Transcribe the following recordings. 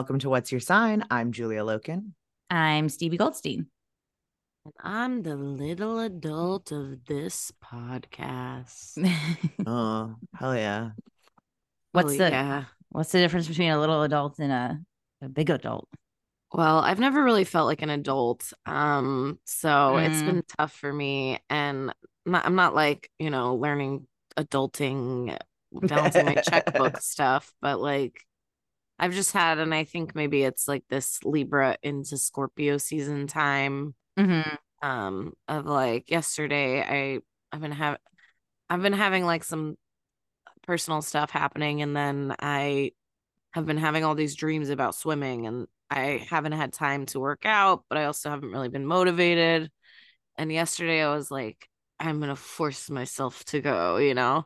Welcome to What's Your Sign? I'm Julia Loken. I'm Stevie Goldstein. And I'm the little adult of this podcast. Oh, hell yeah. What's Oh, the yeah? what's the difference between a little adult and a, a big adult? Well, I've never really felt like an adult. Um, so it's been tough for me. And I'm not, I'm not like, you know, learning adulting, balancing my checkbook stuff, but like I've just had, and I think maybe it's like this Libra into Scorpio season time. Mm-hmm. um of like yesterday i i've been having i've been having like some personal stuff happening and then i have been having all these dreams about swimming and i haven't had time to work out but i also haven't really been motivated and yesterday i was like i'm gonna force myself to go you know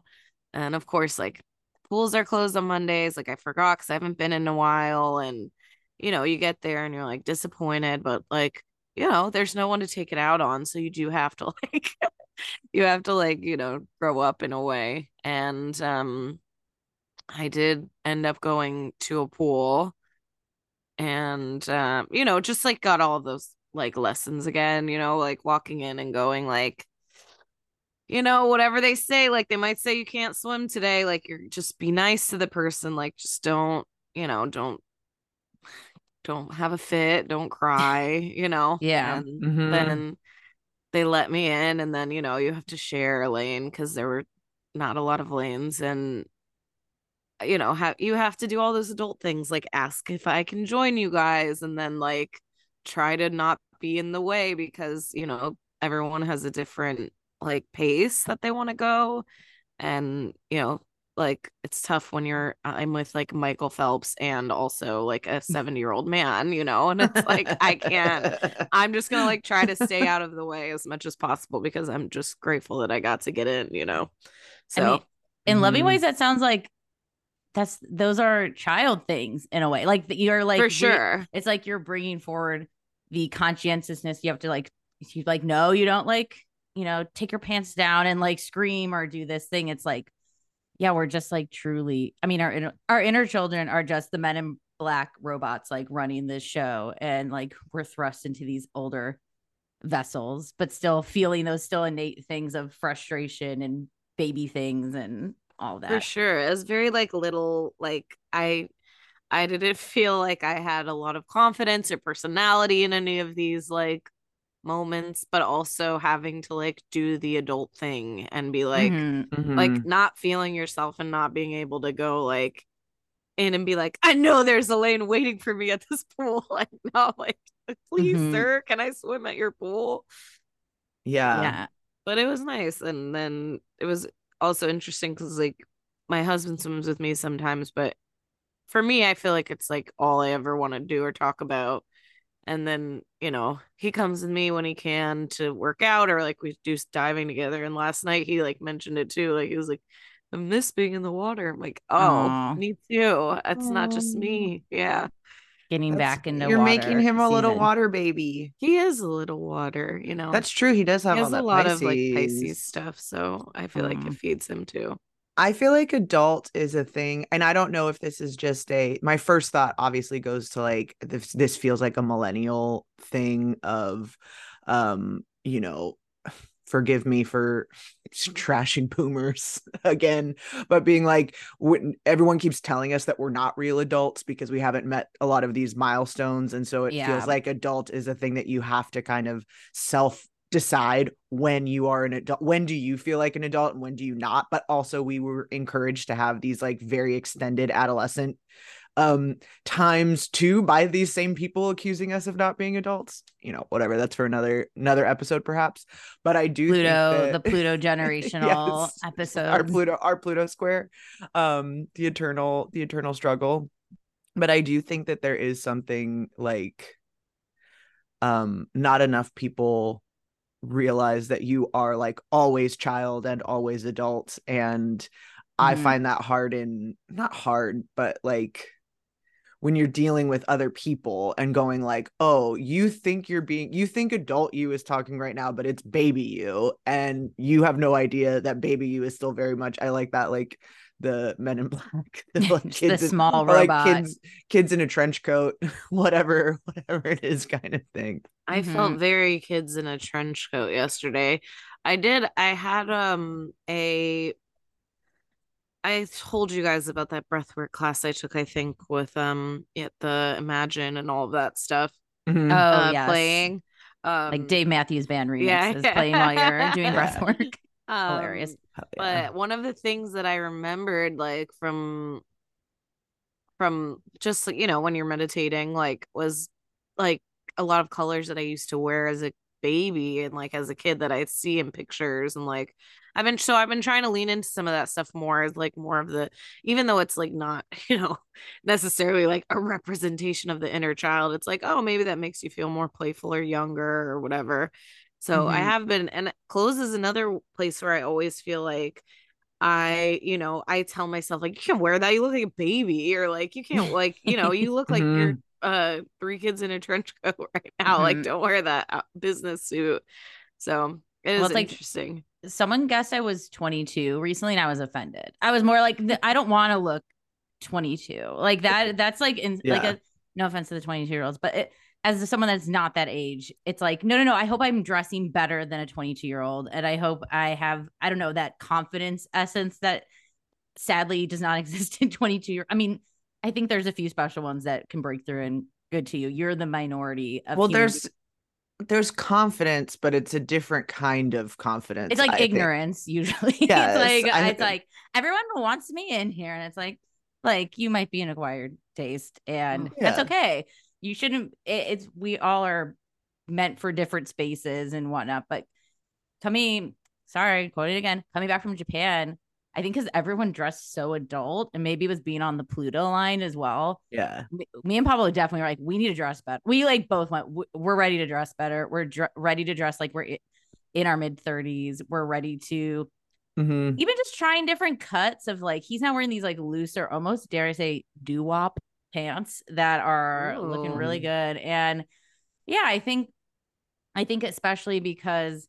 and of course like pools are closed on mondays like i forgot because i haven't been in a while and you know you get there and you're like disappointed but like you know, there's no one to take it out on. So you do have to like you have to like, you know, grow up in a way. And um I did end up going to a pool and um, you know, just like got all those like lessons again, you know, like walking in and going like you know, whatever they say, like they might say you can't swim today, like you're just be nice to the person, like just don't, you know, don't don't have a fit, don't cry, you know. Yeah. And Mhm. then they let me in and then, you know, you have to share a lane because there were not a lot of lanes and you know, have you have to do all those adult things like ask if I can join you guys and then like try to not be in the way because, you know, everyone has a different like pace that they want to go and, you know, like it's tough when you're I'm with like Michael Phelps and also like a 70 year old man, you know, and it's like I can't. I'm just gonna like try to stay out of the way as much as possible because I'm just grateful that I got to get in, you know. So I mean, in loving Mhm. ways, that sounds like that's those are child things in a way. Like you're like for sure. it's like you're bringing forward the conscientiousness. You have to like you like no, you don't like you know take your pants down and like scream or do this thing. It's like yeah, we're just like truly. I mean, our inner, our inner children are just the men in black robots like running this show, and like we're thrust into these older vessels, but still feeling those still innate things of frustration and baby things and all that. For sure. It was very like little like I I didn't feel like I had a lot of confidence or personality in any of these like moments, but also having to like do the adult thing and be like Mhm. Mhm. like not feeling yourself and not being able to go like in and be like, I know there's a lane waiting for me at this pool. Like, no, like, please, Mhm. sir, can I swim at your pool? yeah. yeah. But it was nice. And then it was also interesting because, like, my husband swims with me sometimes, but for me, I feel like it's like all I ever want to do or talk about. And then, you know, he comes with me when he can to work out or like we do diving together. And last night he like mentioned it too. Like he was like, I miss being in the water. I'm like, oh, Aw. me too. It's not just me. Yeah. Getting That's- back into You're water making him a little season. water baby. He is a little water, you know. That's true. He does have he all has that a lot Pisces. of like Pisces stuff. So I feel like Mm. it feeds him too. I feel like adult is a thing, and I don't know if this is just a. My first thought obviously goes to like this. This feels like a millennial thing of, um, you know, forgive me for trashing boomers again, but being like, when everyone keeps telling us that we're not real adults because we haven't met a lot of these milestones, and so it Yeah. feels like adult is a thing that you have to kind of self decide when you are an adult when do you feel like an adult and when do you not? But also we were encouraged to have these like very extended adolescent um times too by these same people accusing us of not being adults you know whatever that's for another another episode perhaps. But i do think Pluto, that- the Pluto generational Yes, episode. our pluto our pluto square um the eternal the eternal struggle. But i do think that there is something like um not enough people realize that you are like always child and always adult and i Mhm. find that hard in not hard but like when you're dealing with other people and going like oh you think you're being you think adult you is talking right now but it's baby you and you have no idea that baby you is still very much i like that like the men in black Just the kids in- small or, like kids kids in a trench coat whatever whatever it is kind of thing I Mhm. felt very kids in a trench coat yesterday. I did. I had um a. I told you guys about that breathwork class I took. I think with um at the Imagine and all of that stuff. Mhm. Oh, uh, yes. playing. Um, like Dave Matthews Band remixes yeah. is playing while you're doing Yeah. breath work. um, hilarious. Yeah. But one of the things that I remembered, like from from just you know when you're meditating, like was like a lot of colors that I used to wear as a baby and like as a kid that I see in pictures and like I've been so I've been trying to lean into some of that stuff more as like more of the even though it's like not you know necessarily like a representation of the inner child it's like oh maybe that makes you feel more playful or younger or whatever so I Mhm. have been and clothes is another place where I always feel like I, you know, I tell myself like you can't wear that. You look like a baby, or like you can't like, you know, you look like you're uh three kids in a trench coat right now. Like Mhm. don't wear that uh, business suit. So it is Well, it's like- interesting. Someone guessed I was 22 recently and I was offended. I was more like, I don't want to look 22. Like that, that's like, in, like a, no offense to the 22 year olds, but it, as someone that's not that age, it's like, no, no, no. I hope I'm dressing better than a 22 year old. And I hope I have, I don't know, that confidence essence that sadly does not exist in 22 year. I mean, I think there's a few special ones that can break through and good to you. You're the minority of well there's there's confidence but it's a different kind of confidence it's like I think. ignorance usually Yes, it's like I- it's like everyone wants me in here and it's like like you might be an acquired taste and mm, that's okay you shouldn't it, it's we all are meant for different spaces and whatnot but coming sorry quoting again coming back from japan i think because everyone dressed so adult and maybe was being on the pluto line as well yeah me, me and Pablo definitely were like, we need to dress better. We like both went, we're ready to dress better. We're dr- ready to dress like we're in our mid 30s. We're ready to Mhm. even just trying different cuts of like, he's now wearing these like looser, almost dare I say, doo wop pants that are looking really good. And yeah, I think, I think especially because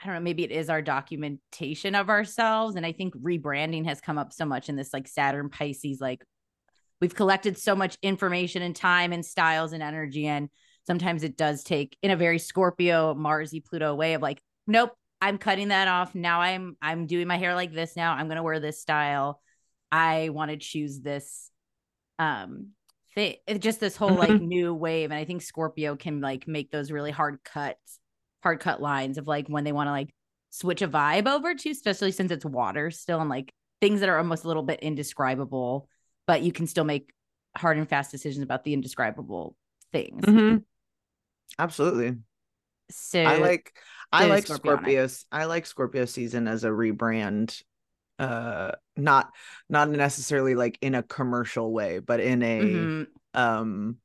I don't know, maybe it is our documentation of ourselves. And I think rebranding has come up so much in this like Saturn Pisces, like we've collected so much information and time and styles and energy. And sometimes it does take in a very Scorpio, Marsy, Pluto way of like, nope, I'm cutting that off. Now I'm I'm doing my hair like this now. I'm gonna wear this style. I want to choose this um it's just this whole like new wave. And I think Scorpio can like make those really hard cuts, hard cut lines of like when they want to like switch a vibe over to, especially since it's water still and like things that are almost a little bit indescribable, but you can still make hard and fast decisions about the indescribable things. mm-hmm. absolutely So I like I like scorpio. I like Scorpio season as a rebrand. Uh not not necessarily like in a commercial way, but in a Mhm, um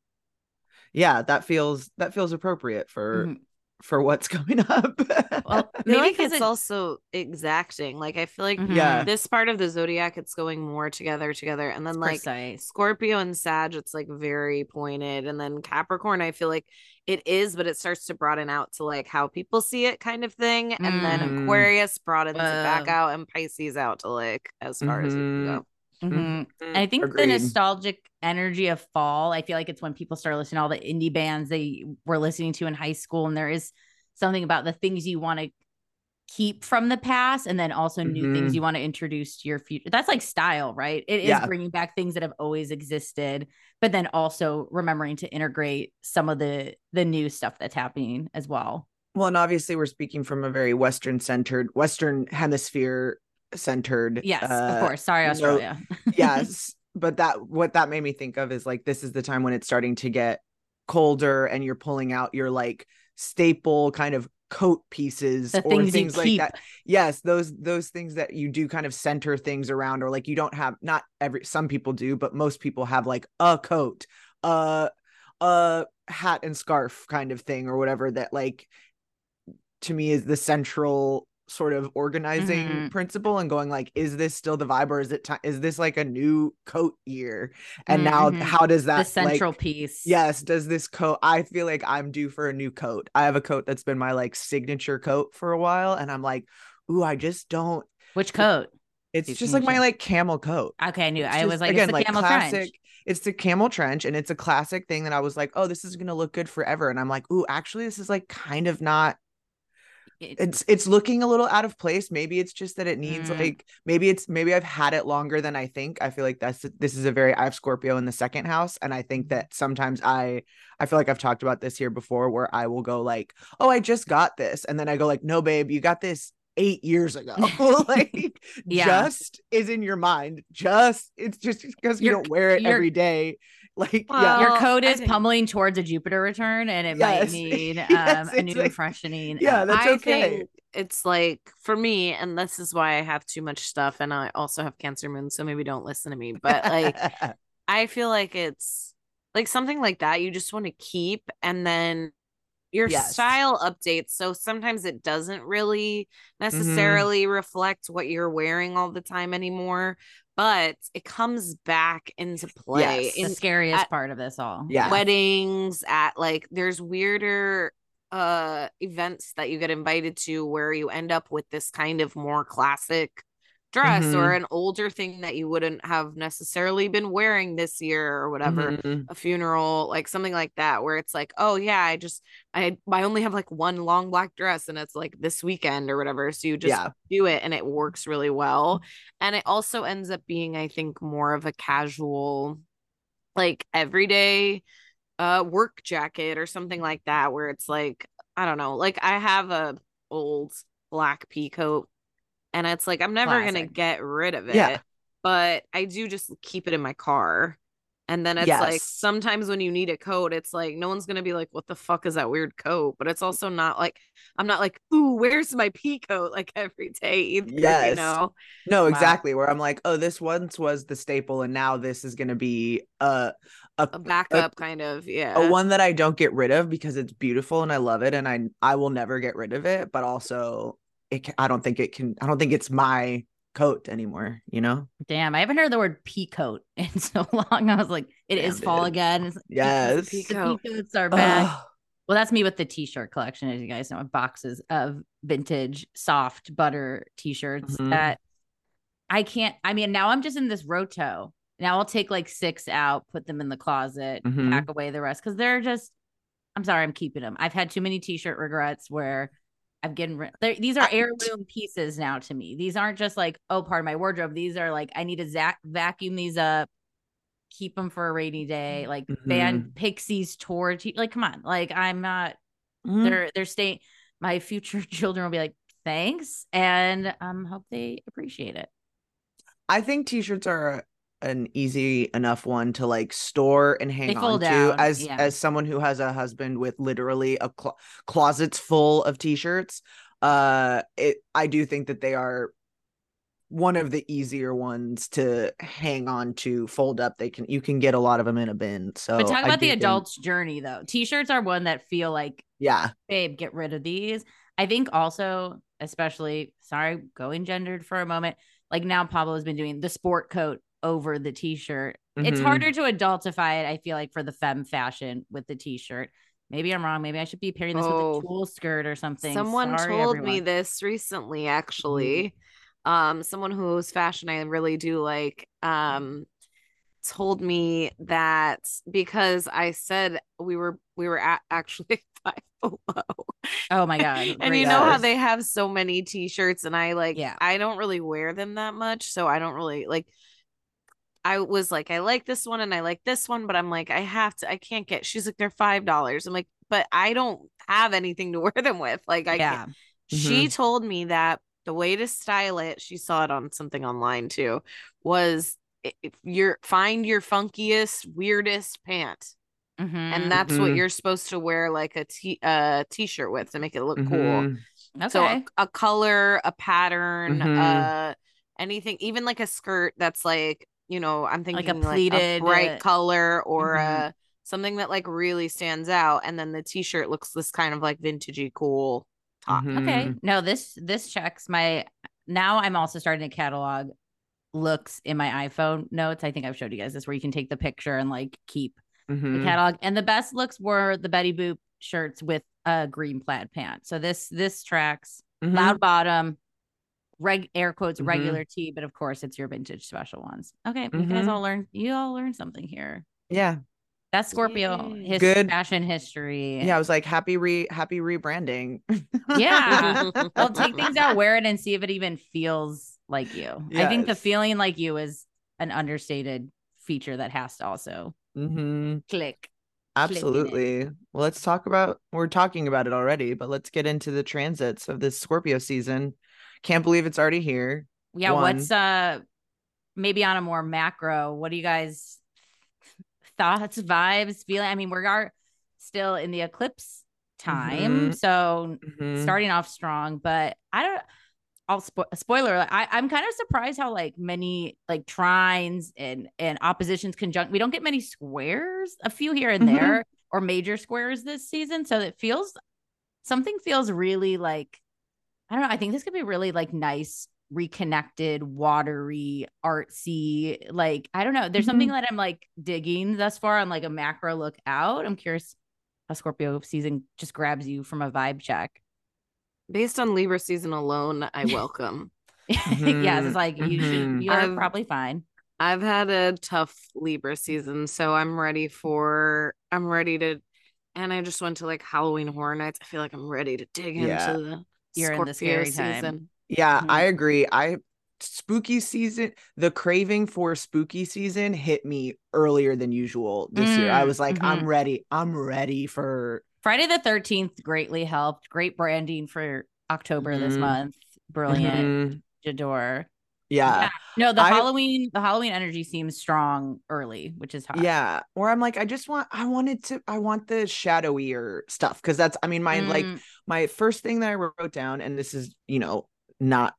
yeah, that feels that feels appropriate for mhm. For what's coming up. Well, maybe feel like 'cause it's it- also exacting. Like I feel like Mhm. Yeah. this part of the zodiac, it's going more together, together, and then like precise. Scorpio and Sag, it's like very pointed, and then Capricorn, I feel like it is, but it starts to broaden out to like how people see it, kind of thing, and then Mm. Aquarius broadens it back out, and Pisces out to like as far as you can go. Mhm. Mm. I think the nostalgic energy of fall, I feel like it's when people start listening to all the indie bands they were listening to in high school. And there is something about the things you want to keep from the past and then also new things Mhm. you want to introduce to your future. That's like style, right? It is Yeah. bringing back things that have always existed, but then also remembering to integrate some of the the new stuff that's happening as well. Well, and obviously we're speaking from a very Western centered, Western hemisphere centered. Yes, of uh, course. Sorry, Australia. yes. But that what that made me think of is like this is the time when it's starting to get colder and you're pulling out your like staple kind of coat pieces the or things, things like keep. that. Yes, those those things that you do kind of center things around or like you don't have not every some people do, but most people have like a coat, uh a hat and scarf kind of thing or whatever that like to me is the central sort of organizing Mhm. principle and going like is this still the vibe or is it time is this like a new coat year and now Mhm. how does that the central like, piece. yes does this coat i feel like i'm due for a new coat i have a coat that's been my like signature coat for a while and i'm like ooh i just don't Which coat? It's just like my like camel coat. Okay, I knew. It's I was like, again it's like camel classic. trench. It's the camel trench, and it's a classic thing that I was like, oh, this is gonna look good forever. And I'm like, ooh, actually, this is like kind of not. It- It's it's looking a little out of place. Maybe it's just that it needs Mm. like maybe it's maybe I've had it longer than I think. I feel like that's this is a very I have Scorpio in the second house, and I think that sometimes I I feel like I've talked about this here before, where I will go like, oh, I just got this, and then I go like, no, babe, you got this eight years ago. like Yeah. just is in your mind. Just it's just because you don't wear it every day. Like Well, yeah. Your code is think- pummeling towards a Jupiter return, and it Yes. might need um, Yes, a new it's like- freshening. yeah, uh, that's I okay. think it's like for me, and this is why I have too much stuff, and I also have Cancer Moon, so maybe don't listen to me. But like, I feel like it's like something like that you just want to keep, and then your Yes. style updates. So sometimes it doesn't really Mm-hmm. necessarily reflect what you're wearing all the time anymore, but it comes back into play Yes. the scariest at- part of this all. yeah. weddings at like there's weirder uh events that you get invited to where you end up with this kind of more classic dress or Mhm. an older thing that you wouldn't have necessarily been wearing this year or whatever Mhm. a funeral like something like that where it's like oh yeah i just i i only have like one long black dress and it's like this weekend or whatever so you just Yeah. do it and it works really well and it also ends up being i think more of a casual like everyday uh work jacket or something like that where it's like i don't know like i have a old black pea coat and it's like i'm never gonna get rid of it Yeah. but i do just keep it in my car and then it's like sometimes when you need a coat it's like no one's gonna be like what the fuck is that weird coat but it's also not like i'm not like ooh where's my pea coat like every day either you know No, Wow. exactly. Where I'm like, oh, this once was the staple, and now this is gonna be a a, a backup kind of yeah a one that I don't get rid of because it's beautiful and I love it, and I I will never get rid of it. But also, it ca- I don't think it can. I don't think it's my coat anymore. You know? Damn, I haven't heard the word peacoat in so long. I was like, it is Damn, fall dude. again. It's- Yes. The Peacoat. peacoats are back. Ugh. Well, that's me with the t-shirt collection, as you guys know, boxes of vintage soft butter t-shirts Mhm. that I can't. I mean, now I'm just in this roto. Now I'll take like six out, put them in the closet, Mhm. pack away the rest because they're just. I'm sorry, I'm keeping them. I've had too many t-shirt regrets where I've getting rid. they're- These are heirloom pieces now to me. These aren't just like oh, part of my wardrobe. These are like I need to zac- vacuum these up, keep them for a rainy day. Like band Pixies tour. T- like come on, like I'm not Mhm. they're they're staying my future children will be like thanks and um hope they appreciate it I think t-shirts are an easy enough one to like store and hang on to as yeah. as someone who has a husband with literally a clo- closets full of t-shirts uh it I do think that they are one of the easier ones to hang on to fold up. They can you can get a lot of them in a bin so but talk about the think- adult's journey though. T-shirts are one that feel like yeah. Babe get rid of these. I think also especially sorry going gendered for a moment like now pablo's been doing the sport coat over the t-shirt it's Mhm. harder to adultify it i feel like for the femme fashion with the t-shirt maybe i'm wrong maybe i should be pairing this Oh. with a tulle skirt or something Someone Sorry, told me this recently, actually. Um, someone whose fashion I really do like, um, told me that because I said we were we were at actually five below. oh my god and you know how they have so many t-shirts and I like Yeah. I don't really wear them that much, so I don't really like I was like, I like this one and I like this one, but I'm like, I have to, I can't get. She's like, they're five dollars. I'm like, but I don't have anything to wear them with. Like, I yeah can't. She told me that the way to style it, she saw it on something online too, was if you're find your funkiest, weirdest pant, Mhm. and that's what Mhm. you're supposed to wear like a t uh t-shirt with to make it look cool. Mhm. okay So a, a color, a pattern, Mhm. uh anything, even like a skirt that's like, you know, I'm thinking Like a like pleated, bright uh, color or mhm. uh something that like really stands out. And then the t-shirt looks this kind of like vintagey cool top. Okay. Mhm. No, this this checks my now I'm also starting to catalog looks in my iPhone notes. I think I've showed you guys this where you can take the picture and like keep the Mhm. catalog. And the best looks were the Betty Boop shirts with a green plaid pant. So this this tracks Mhm. loud bottom, reg air quotes Mhm. regular tea, but of course it's your vintage special ones. Okay, you guys all learned you all learned something here. Yeah. That's Scorpio Yay. his Good. fashion history. Yeah. I was like, happy re happy rebranding. Yeah. well, take things out, wear it, and see if it even feels like you. I think the feeling like you is an understated feature that has to also hmm click. Absolutely. Well, let's talk about we're talking about it already, but let's get into the transits of this Scorpio season. Can't believe it's already here. Yeah, One. what's uh maybe on a more macro, what do you guys thoughts, vibes, feeling? I mean, we are still in the eclipse time. Mhm. So Mhm. starting off strong, but I don't I'll spo- spoiler. I, I'm kind of surprised how like many like trines and and oppositions conjunct. We don't get many squares, a few here and Mhm. there, or major squares this season. So it feels something feels really like I don't know. I think this could be really like nice, reconnected, watery, artsy. Like I don't know. There's something that I'm like digging thus far on like a macro look out. I'm curious how Scorpio season just grabs you from a vibe check. Based on Libra season alone, I welcome. yes, it's like you should. Mhm. You're I've- probably fine. I've had a tough Libra season, so I'm ready for I'm ready to and I just went to like Halloween Horror Nights. I feel like I'm ready to dig Yeah. into the You're in the Scorpio scary time. season. Yeah, Mhm. I agree. I spooky season, the craving for spooky season hit me earlier than usual this year. I Mm, was like, mhm. I'm ready. I'm ready for Friday the Thirteenth greatly helped. Great branding for October this Mhm. month. Brilliant. Jador. Yeah. Yeah. No, the I- Halloween the Halloween energy seems strong early, which is hot. Yeah. Or I'm like, I just want I wanted to I want the shadowier stuff. Cause that's I mean, my like Mm, my first thing that I wrote down, and this is, you know, not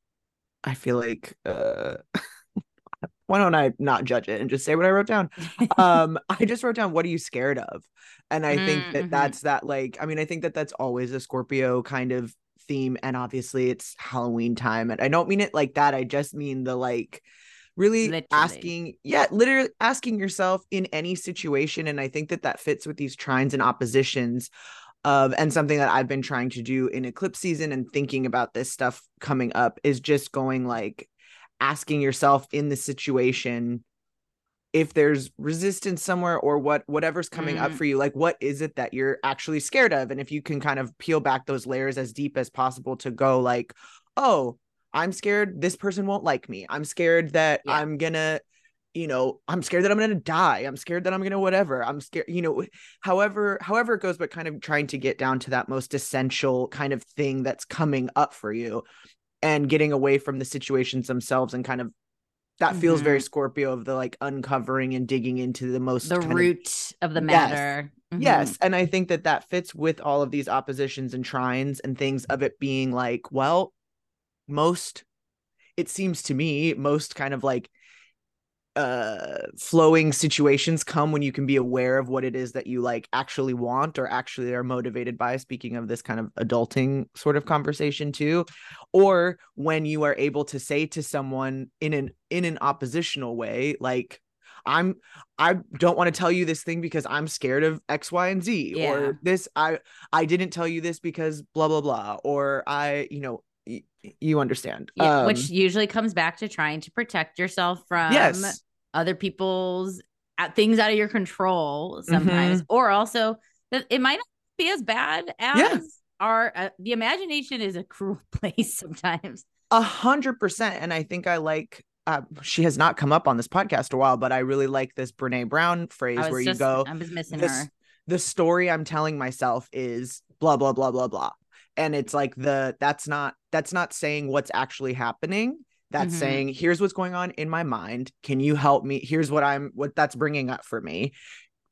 I feel like uh why don't I not judge it and just say what I wrote down? um i just wrote down what are you scared of and i think Mm, that mhm. that's that like i mean i think that that's always a scorpio kind of theme and obviously it's halloween time and i don't mean it like that i just mean the like really Literally. asking yeah literally asking yourself in any situation and i think that that fits with these trines and oppositions of and something that i've been trying to do in eclipse season and thinking about this stuff coming up is just going like asking yourself in the situation if there's resistance somewhere or what whatever's coming up Mm. for you like what is it that you're actually scared of and if you can kind of peel back those layers as deep as possible to go like oh i'm scared this person won't like me i'm scared that Yeah. i'm gonna you know i'm scared that i'm gonna die i'm scared that i'm gonna whatever i'm scared you know however however it goes but kind of trying to get down to that most essential kind of thing that's coming up for you and getting away from the situations themselves and kind of that feels very Scorpio of the like uncovering and digging into the most Mm-hmm. the kind of- root of, the Yes. matter. Mhm. yes and i think that that fits with all of these oppositions and trines and things of it being like well most it seems to me most kind of like uh flowing situations come when you can be aware of what it is that you like actually want or actually are motivated by speaking of this kind of adulting sort of conversation too or when you are able to say to someone in an in an oppositional way like i'm i don't want to tell you this thing because i'm scared of x y and z Yeah. or this i i didn't tell you this because blah blah blah or i you know y- you understand Yeah, Um, which usually comes back to trying to protect yourself from yes other people's uh, things out of your control sometimes, or also that it might not be as bad as our uh, the imagination is a cruel place sometimes. A hundred percent. And I think I like uh, she has not come up on this podcast a while, but I really like this Brene Brown phrase where just, you go, I was missing this, her. the story I'm telling myself is blah blah blah blah blah. And it's like the that's not that's not saying what's actually happening. That's Mhm. saying here's what's going on in my mind. Can you help me? Here's what I'm what that's bringing up for me.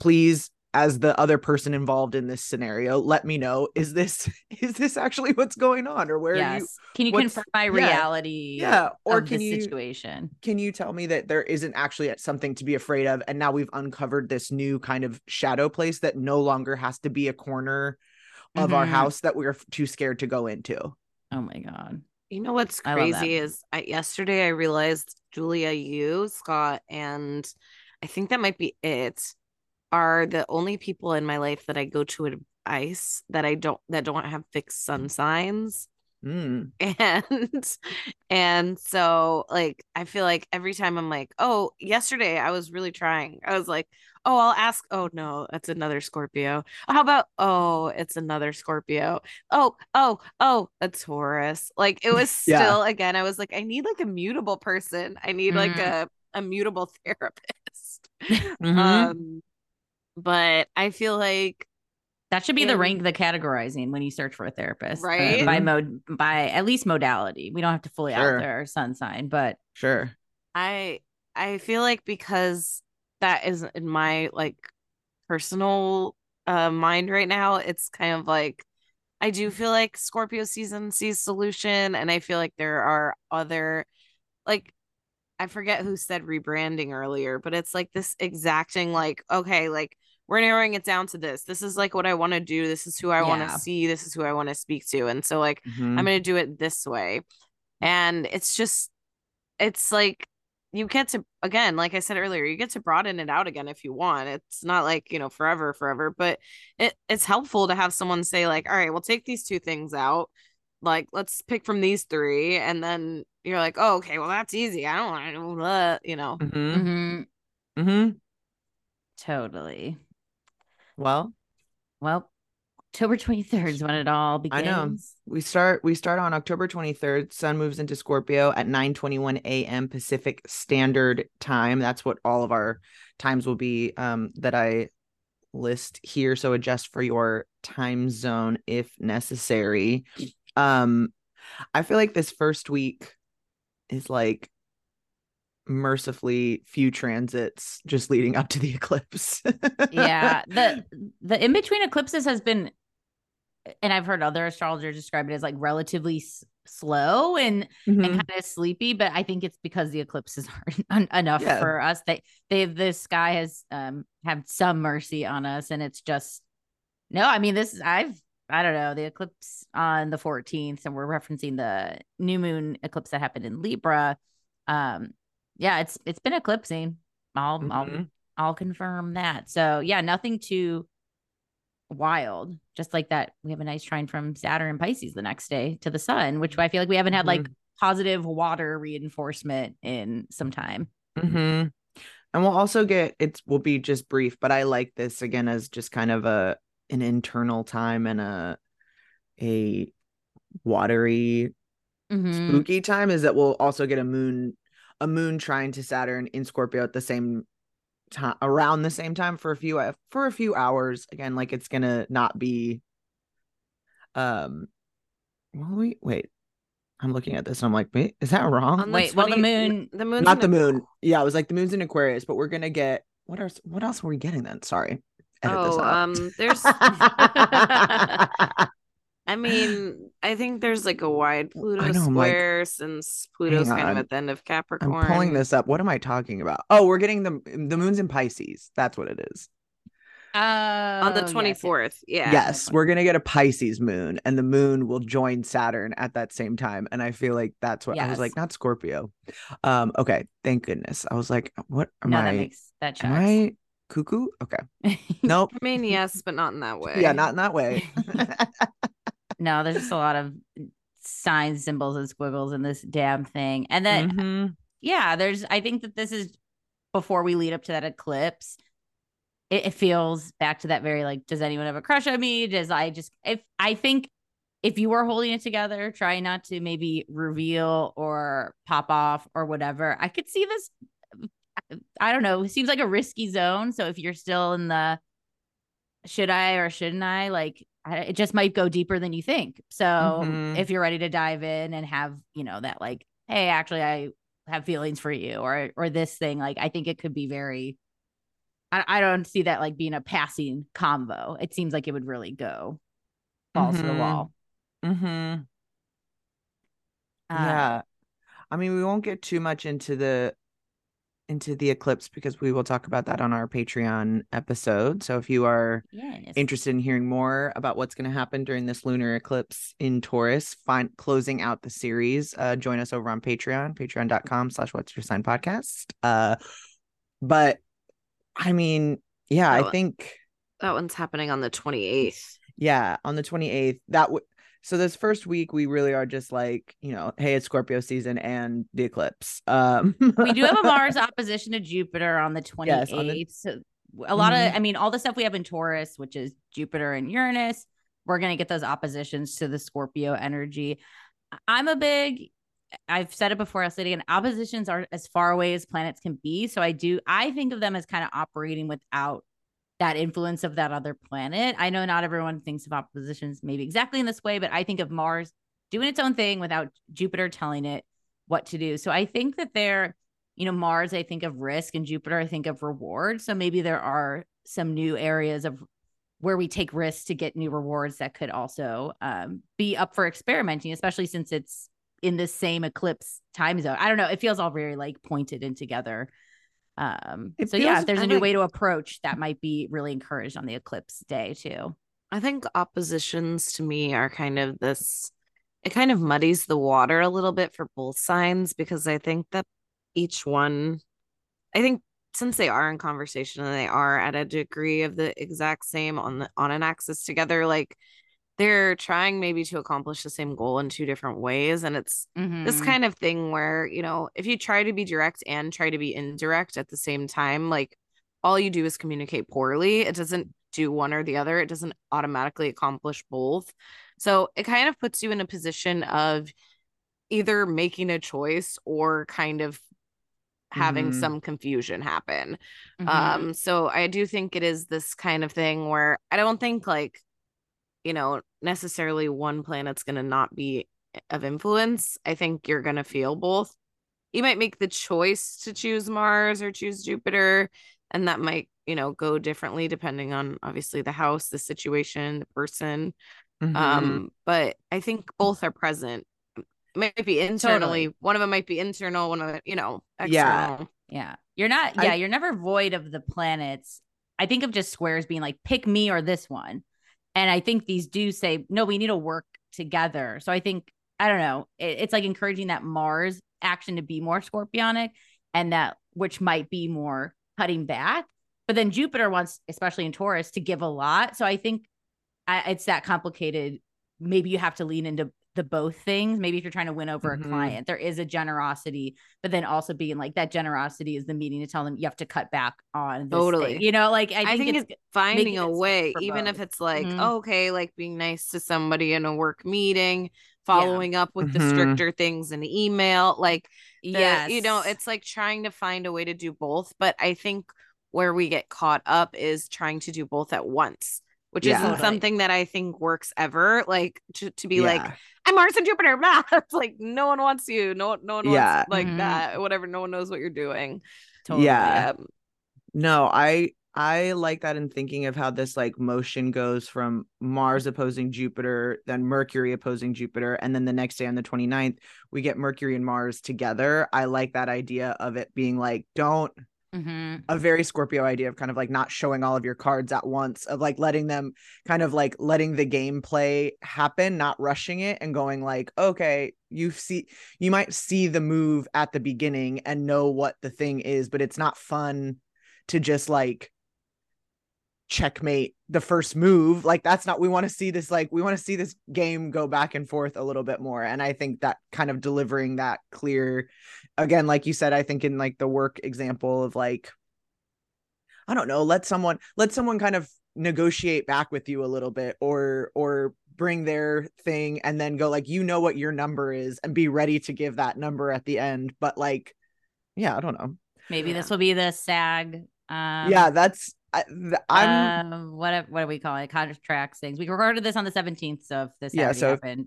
Please as the other person involved in this scenario, let me know is this is this actually what's going on or where are you Yes. Can you confirm my yeah. reality? yeah or can you situation? can you tell me that there isn't actually something to be afraid of and now we've uncovered this new kind of shadow place that no longer has to be a corner of our Mhm. house that we're too scared to go into Oh my god. You know what's I crazy is I yesterday I realized Julia, you, Scott, and I think that might be it, are the only people in my life that I go to advice that I don't that don't have fixed sun signs. Mm. and and so like i feel like every time i'm like oh yesterday i was really trying i was like oh i'll ask oh no that's another scorpio how about oh it's another scorpio oh oh oh a taurus like it was Yeah. still again i was like i need like a mutable person i need like Mhm. a a mutable therapist Mhm. um but i feel like That should be the in- rank, the categorizing when you search for a therapist, uh, Right? by mode, by at least modality. We don't have to fully Sure. out there our sun sign, but Sure. I I feel like because that is in my like personal uh mind right now, it's kind of like I do feel like Scorpio season sees solution and I feel like there are other like I forget who said rebranding earlier, but it's like this exacting like okay, like we're narrowing it down to this. This is like what I want to do. This is who I want to see. This is who I want to speak to. And so like Mhm. I'm going to do it this way. And it's just, it's like you get to, again, like I said earlier, you get to broaden it out again if you want. It's not like, you know, forever, forever, but it, it's helpful to have someone say, like, all right, we'll take these two things out. Like, let's pick from these three. And then you're like, oh, okay, well, that's easy. I don't want to do that, you know. Mm-hmm. Mhm, Mhm. totally. Well, Well, October 23rd is when it all begins. I know. we start we start on October 23rd. Sun moves into Scorpio at 9:21 a.m. Pacific Standard Time. That's what all of our times will be um that I list here so adjust for your time zone if necessary. Um I feel like this first week is like mercifully few transits just leading up to the eclipse. yeah the the in between eclipses has been and i've heard other astrologers describe it as like relatively s- slow and Mhm. and kind of sleepy but i think it's because the eclipses aren't en- enough Yeah. for us they they the sky has um had some mercy on us and it's just no i mean this i've i don't know the eclipse on the 14th and we're referencing the new moon eclipse that happened in libra um yeah it's it's been eclipsing i'll i'll Mhm. I'll confirm that. So yeah, nothing too wild. Just like that, we have a nice trine from Saturn and Pisces the next day to the sun, which I feel like we haven't had like positive water reinforcement in some time. hmm And we'll also get it will be just brief, but I like this again as just kind of a an internal time and a a watery Mhm. spooky time is that we'll also get a moon a moon trine to Saturn in Scorpio at the same time around the same time for a few for a few hours. Again, like it's gonna not be um well wait wait. I'm looking at this and I'm like, wait, is that wrong? On Wait, well, the moon- the moon's not the moon. Yeah, it was like the moon's in Aquarius, but we're gonna get what else? What else were we getting then? Sorry, edit Oh, um, there's. I mean, I think there's like a wide Pluto know, I'm like, square since Pluto's kind of at the end of Capricorn. I'm Capricorn. pulling this up. What am I talking about? Oh, we're getting the the moon's in Pisces. That's what it is. on the Oh, yes, 24th. Yeah. yes, we're gonna get a Pisces moon, and the moon will join Saturn at that same time. And I feel like that's what I was like, not Scorpio. Um, okay, thank goodness. I was like, what am No, I? that makes that am. I cuckoo? Okay, nope. I mean, yes, but not in that way. yeah, not in that way. no, there's just a lot of signs, symbols, and squiggles in this damn thing. And then Mhm. yeah, there's I think that this is before we lead up to that eclipse. It, it feels back to that very like, does anyone have a crush on me? Does I just if I think if you were holding it together, try not to maybe reveal or pop off or whatever. I could see this. I don't know. It seems like a risky zone. So if you're still in the should I or shouldn't I, like it just might go deeper than you think. So Mhm. if you're ready to dive in and have, you know, that like, hey, actually, I have feelings for you, or or this thing, like I think it could be very. I, I don't see that like being a passing combo. It seems like it would really go balls to the Mhm. wall. Mm-hmm. Uh, yeah. I mean, we won't get too much into the into the eclipse because we will talk about that on our Patreon episode. So if you are yes. interested in hearing more about what's going to happen during this lunar eclipse in Taurus, find closing out the series, uh, join us over on Patreon, patreon.com slash what's your sign podcast. Uh, but I mean, yeah, Oh. I think That one's happening on the 28th. yeah, on the 28th, that would so this first week we really are just like you know hey it's scorpio season and the eclipse um we do have a mars opposition to jupiter on the 28th yes, on the- so a lot mm-hmm. of i mean all the stuff we have in taurus which is jupiter and uranus we're going to get those oppositions to the scorpio energy i'm a big I've said it before. I'll say it again. Oppositions are as far away as planets can be. So I do, I think of them as kind of operating without that influence of that other planet. I know not everyone thinks of oppositions maybe exactly in this way, but I think of Mars doing its own thing without Jupiter telling it what to do. So I think that they're, you know, Mars, I think of risk and Jupiter, I think of reward. So maybe there are some new areas of where we take risks to get new rewards that could also um, be up for experimenting, especially since it's in the same eclipse time zone. I don't know. It feels all very like pointed and together. Um, it so yeah, if there's a new way to approach that might be really encouraged on the eclipse day too. I think oppositions to me are kind of this it kind of muddies the water a little bit for both signs because I think that each one I think since they are in conversation and they are at a degree of the exact same on the on an axis together, like they're trying maybe to accomplish the same goal in two different ways and it's mm-hmm. this kind of thing where you know if you try to be direct and try to be indirect at the same time like all you do is communicate poorly it doesn't do one or the other it doesn't automatically accomplish both so it kind of puts you in a position of either making a choice or kind of having mm-hmm. some confusion happen mm-hmm. um so i do think it is this kind of thing where i don't think like you know, necessarily one planet's going to not be of influence. I think you're going to feel both. You might make the choice to choose Mars or choose Jupiter, and that might, you know, go differently depending on obviously the house, the situation, the person. Mm-hmm. Um, but I think both are present. It might be internally. Totally. One of them might be internal. One of them, you know, external. Yeah, yeah. You're not. Yeah, I, you're never void of the planets. I think of just squares being like, pick me or this one. And I think these do say, no, we need to work together. So I think, I don't know, it, it's like encouraging that Mars action to be more scorpionic and that which might be more cutting back. But then Jupiter wants, especially in Taurus, to give a lot. So I think I, it's that complicated. Maybe you have to lean into the both things. Maybe if you're trying to win over mm-hmm. a client, there is a generosity, but then also being like that generosity is the meeting to tell them you have to cut back on totally. Thing. You know, like I think, I think it's, it's, finding a way, even both. if it's like mm-hmm. okay, like being nice to somebody in a work meeting, following yeah. up with mm-hmm. the stricter things in email, like yeah, you know, it's like trying to find a way to do both. But I think where we get caught up is trying to do both at once which yeah, isn't totally. something that I think works ever. Like to, to be yeah. like, I'm Mars and Jupiter. Math. Like no one wants you. No, no one yeah. wants like mm-hmm. that. Whatever. No one knows what you're doing. Totally. Yeah. No, I I like that in thinking of how this like motion goes from Mars opposing Jupiter, then Mercury opposing Jupiter, and then the next day on the 29th, we get Mercury and Mars together. I like that idea of it being like, don't Mm-hmm. a very Scorpio idea of kind of like not showing all of your cards at once, of like letting them kind of like letting the gameplay happen, not rushing it and going like, okay, you see, you might see the move at the beginning and know what the thing is, but it's not fun to just like checkmate the first move like that's not we want to see this like we want to see this game go back and forth a little bit more. And i think that kind of delivering that clear again like you said i think in like the work example of like i don't know let someone let someone kind of negotiate back with you a little bit or or bring their thing and then go like you know what your number is and be ready to give that number at the end. But like yeah i don't know. Maybe this will be the sag um, yeah that's I, am um, what what do we call it? Contracts things. We recorded this on the 17th, so if this yeah, so happened,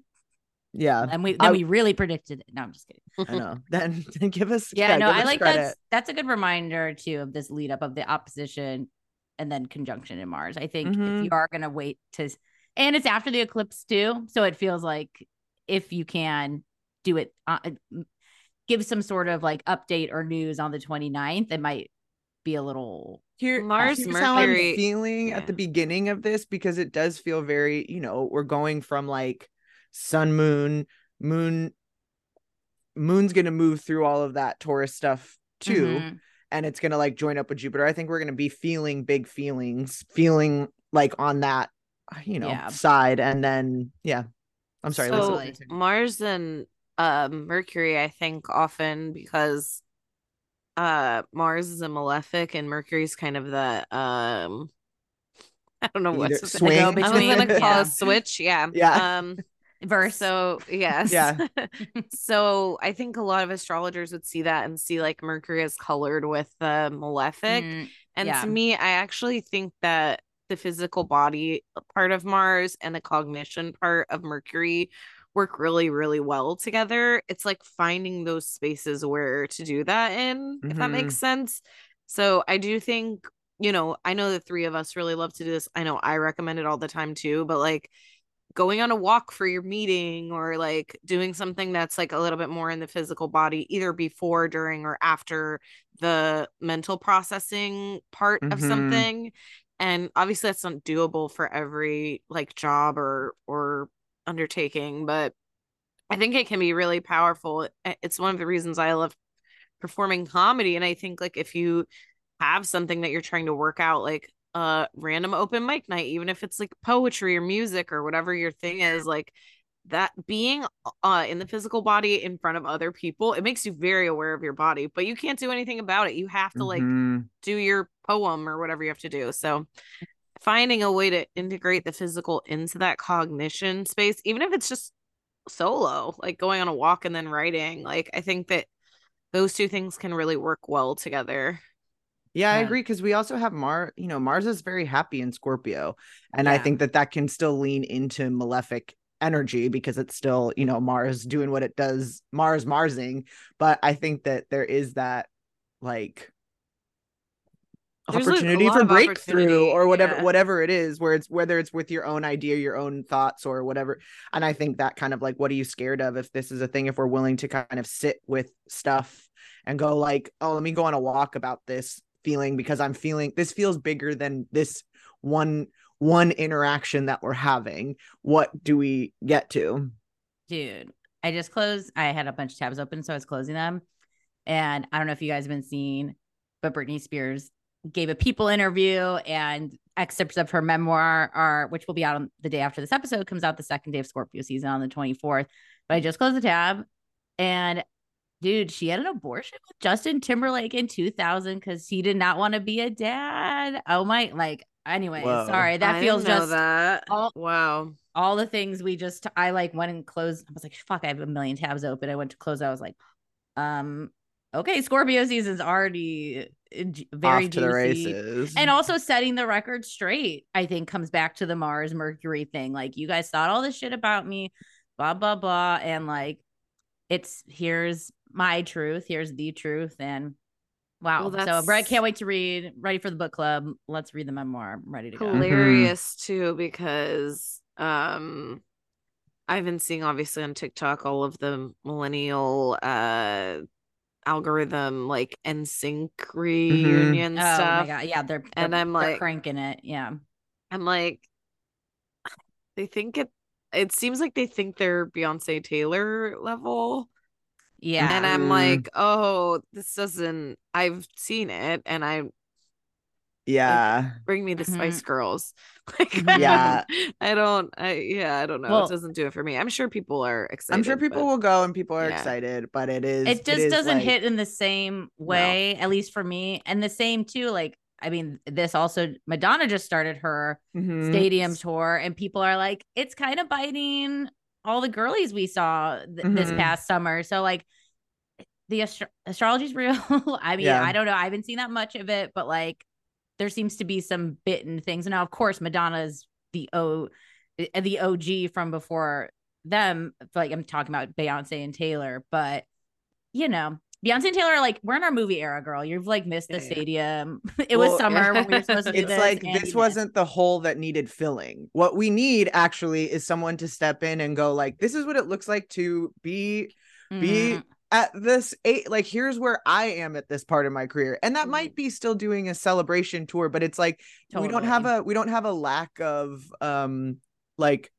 yeah, and we then I, we really predicted it. No, I'm just kidding. I know. Then, then give us yeah. no, I like that. That's a good reminder too of this lead up of the opposition and then conjunction in Mars. I think mm-hmm. if you are gonna wait to, and it's after the eclipse too, so it feels like if you can do it, uh, give some sort of like update or news on the 29th, it might be a little here Mars Mercury how I'm feeling yeah. at the beginning of this because it does feel very, you know, we're going from like sun moon, moon moon's going to move through all of that Taurus stuff too mm-hmm. and it's going to like join up with Jupiter. I think we're going to be feeling big feelings, feeling like on that you know, yeah. side and then yeah. I'm sorry. So let's Totally. continue. Mars and um Mercury, I think often because uh Mars is a malefic and Mercury's kind of the um I don't know what Either swing. go I was gonna call Yeah. a switch. Yeah. Yeah. Um Verse. so yes. Yeah. so I think a lot of astrologers would see that and see like Mercury is colored with the malefic. Mm, And yeah. to me, I actually think that the physical body part of Mars and the cognition part of Mercury work really, really well together. It's like finding those spaces where to do that in, if that makes sense. So I do think, you know, I know the three of us really love to do this. I know I recommend it all the time too, but like going on a walk for your meeting or like doing something that's like a little bit more in the physical body, either before, during, or after the mental processing part of Mhm. something. And obviously that's not doable for every like job or or undertaking, but I think it can be really powerful. It's one of the reasons I love performing comedy. And I think like if you have something that you're trying to work out, like a random open mic night, even if it's like poetry or music or whatever your thing is, like that being uh in the physical body in front of other people, it makes you very aware of your body, but you can't do anything about it. You have to like Mhm. do your poem or whatever you have to do. So finding a way to integrate the physical into that cognition space, even if it's just solo, like going on a walk and then writing, like I think that those two things can really work well together. Yeah, I agree because we also have Mars. You know, Mars is very happy in Scorpio, and I think that that can still lean into malefic energy because it's still you know Mars doing what it does, Mars Marsing. But I think that there is that like There's, opportunity for breakthrough opportunity, or whatever yeah. whatever it is where it's whether it's with your own idea your own thoughts or whatever. And i think that kind of like what are you scared of if this is a thing if we're willing to kind of sit with stuff and go like oh let me go on a walk about this feeling because i'm feeling this feels bigger than this one one interaction that we're having. What do we get to? Dude i just closed i had a bunch of tabs open so i was closing them. And i don't know if you guys have been seeing but britney spears gave a people interview and excerpts of her memoir are which will be out on the day after this episode comes out the second day of scorpio season on the 24th but i just closed the tab and dude she had an abortion with justin timberlake in 2000 because he did not want to be a dad oh my like anyway Whoa. sorry that I feels just that. all- wow. all the things we just I like went and closed. I was like, fuck, I have a million tabs open. I went to close. I was like, um, okay, Scorpio season's already very off to the juicy. races And also setting the record straight, I think comes back to the Mars Mercury thing. Like you guys thought all this shit about me, blah, blah, blah. And like it's here's my truth, here's the truth. And wow. Well, so Brett can't wait to read, ready for the book club. Let's read the memoir. I'm ready to go. hilarious too because um I've been seeing obviously on TikTok all of the millennial uh algorithm like NSYNC reunion stuff. Oh stuff. my god, yeah, they're, And they're- I'm they're like- cranking it. Yeah. I'm like they think it it seems like they think they're Beyonce Taylor level. Yeah. And I'm Mm. like, oh, this doesn't I've seen it and I yeah bring me the. Spice Girls. Like Mhm. Yeah. I don't I yeah, I don't know. Well- it doesn't do it for me. I'm sure people are excited. i'm sure people but- will go and people are yeah. excited but it is it just is, doesn't like- hit in the same way, at least for me. And the same too, like I mean, this also Madonna just started her Mhm. stadium tour, and people are like, it's kind of biting all the girlies we saw th- this Mhm. past summer. So like the astro- astrology's real. I mean, Yeah. I don't know. I haven't seen that much of it, but like there seems to be some bitten things. And now, of course, Madonna's the O the OG from before them. Like I'm talking about Beyonce and Taylor, but you know, Beyonce and Taylor are like, we're in our movie era, girl. You've like missed the Yeah, yeah. stadium. it was Well, summer when we were supposed to do it's this. like this wasn't the hole that needed filling. What we need actually is someone to step in and go like, this is what it looks like to be be Mhm. At this eight. Like, here's where I am at this part of my career, and that Mhm. might be still doing a celebration tour, but it's like we don't have a we don't have a lack of um like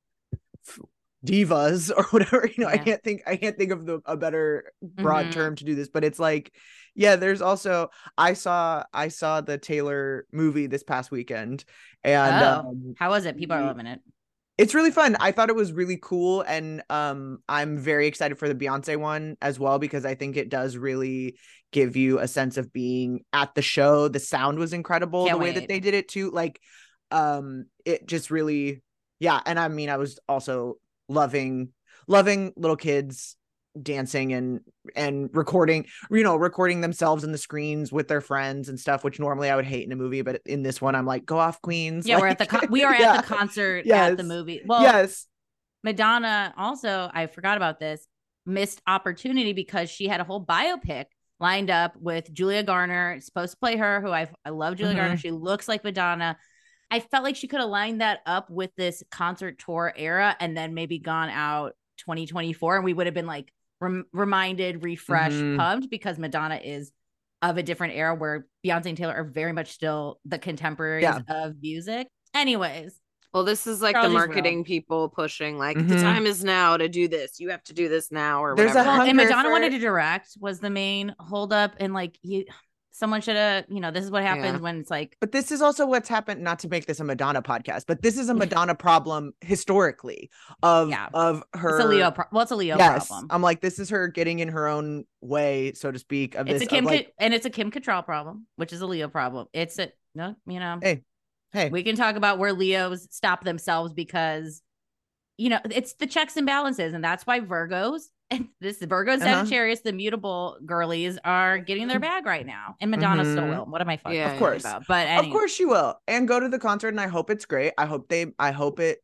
f- divas or whatever. You know, I can't think I can't think of the a better broad Mhm. term to do this but it's like yeah there's also i saw i saw the taylor movie this past weekend and Oh. um, How was it? People are loving it. It's really fun. I thought it was really cool, and um, I'm very excited for the Beyonce one as well because I think it does really give you a sense of being at the show. The sound was incredible. Can't the way wait. that they did it too, like, um, it just really, yeah. And I mean, I was also loving loving little kids dancing and and recording you know recording themselves in the screens with their friends and stuff which normally i would hate in a movie but in this one i'm like go off queens Yeah, we're at the con- we are Yeah. at the concert at the movie. Well, yes Madonna also, I forgot about this, missed opportunity because she had a whole biopic lined up with Julia Garner, supposed to play her, who I I love Julia Garner. Mhm. She looks like Madonna. I felt like she could have lined that up with this concert tour era and then maybe gone out 2024 and we would have been like rem- reminded, refreshed, Mhm. pumped because Madonna is of a different era where Beyonce and Taylor are very much still the contemporaries Yeah. of music. Anyways, Well, this is like the Charlie's marketing people pushing, like the Mhm. time is now to do this. You have to do this now, or There's whatever. Well, and Madonna for- wanted to direct was the main holdup, and like you, someone should have, you know, this is what happens Yeah. when it's like, but this is also what's happened not to make this a madonna podcast but this is a madonna problem historically of Yeah. of her it's a Leo. Pro- well, it's a Leo yes problem. i'm like this is her getting in her own way so to speak of it's this a Kim, like and it's a Kim Cattrall problem, which is a Leo problem. It's a no, you know, Hey, hey we can talk about where Leos stop themselves because, you know, it's the checks and balances, and that's why Virgos and this Virgo and Uh-huh. Sagittarius, the mutable girlies, are getting their bag right now, and Madonna still Mhm. will. What am I fucking Yeah, talking of course. about? But of course she will and go to the concert and i hope it's great i hope they i hope it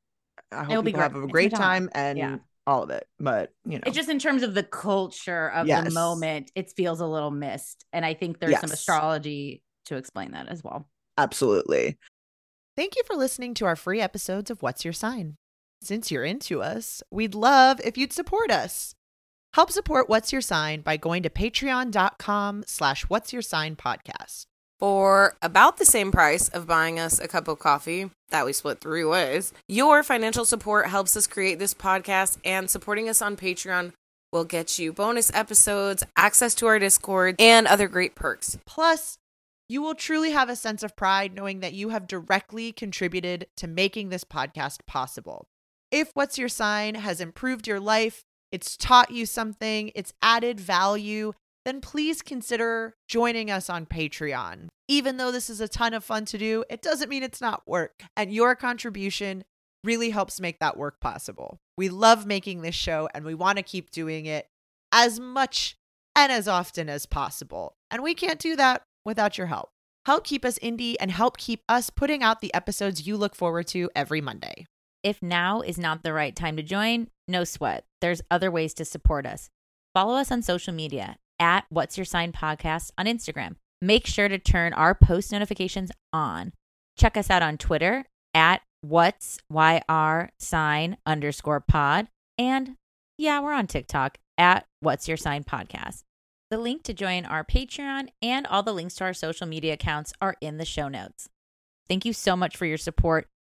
i It'll hope be people have a great time and Yeah. all of it but you know It's just in terms of the culture of the moment, it feels a little missed. And I think there's some astrology to explain that as well. Absolutely. Thank you for listening to our free episodes of What's Your Sign. Since you're into us, we'd love if you'd support us. Help support What's Your Sign by going to patreon.com slash What's Your Sign podcast. For about the same price of buying us a cup of coffee that we split three ways, your financial support helps us create this podcast, and supporting us on Patreon will get you bonus episodes, access to our Discord, and other great perks. Plus, you will truly have a sense of pride knowing that you have directly contributed to making this podcast possible. If What's Your Sign has improved your life, it's taught you something, it's added value, then please consider joining us on Patreon. Even though this is a ton of fun to do, it doesn't mean it's not work. And your contribution really helps make that work possible. We love making this show and we want to keep doing it as much and as often as possible. And we can't do that without your help. Help keep us indie and help keep us putting out the episodes you look forward to every Monday. If now is not the right time to join, no sweat. There's other ways to support us. Follow us on social media at What's Your Sign Podcast on Instagram. Make sure to turn our post notifications on. Check us out on Twitter at What's YR sign underscore pod. And yeah, we're on TikTok at What's Your Sign Podcast. The link to join our Patreon and all the links to our social media accounts are in the show notes. Thank you so much for your support.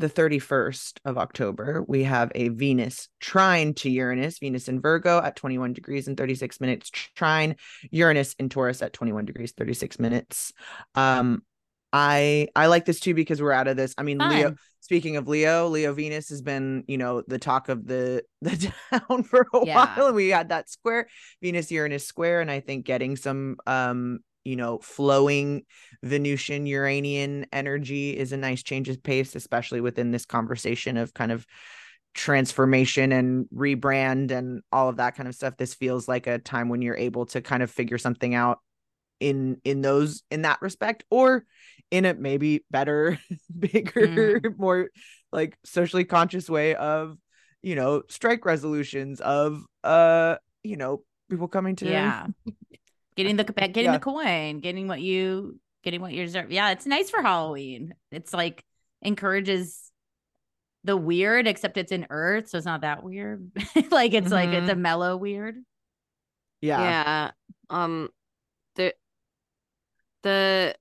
the 31st of October, we have a Venus trine to Uranus, Venus in Virgo at 21 degrees and 36 minutes, trine Uranus in Taurus at 21 degrees 36 minutes. Um I I like this too because we're out of this. I mean, Fun. Leo speaking of Leo, Leo Venus has been, you know, the talk of the the town for a Yeah. while. We had that square, Venus Uranus square and I think getting some um you know, flowing Venusian Uranian energy is a nice change of pace, especially within this conversation of kind of transformation and rebrand and all of that kind of stuff. This feels like a time when you're able to kind of figure something out in in those in that respect or in a maybe better bigger more like socially conscious way of you know strike resolutions of uh you know people coming to Yeah. Getting the getting Yeah. the coin, getting what you getting what you deserve. Yeah, it's nice for Halloween. It's like encourages the weird, except it's in Earth, so it's not that weird. like it's like it's a mellow weird. yeah Yeah. Um the the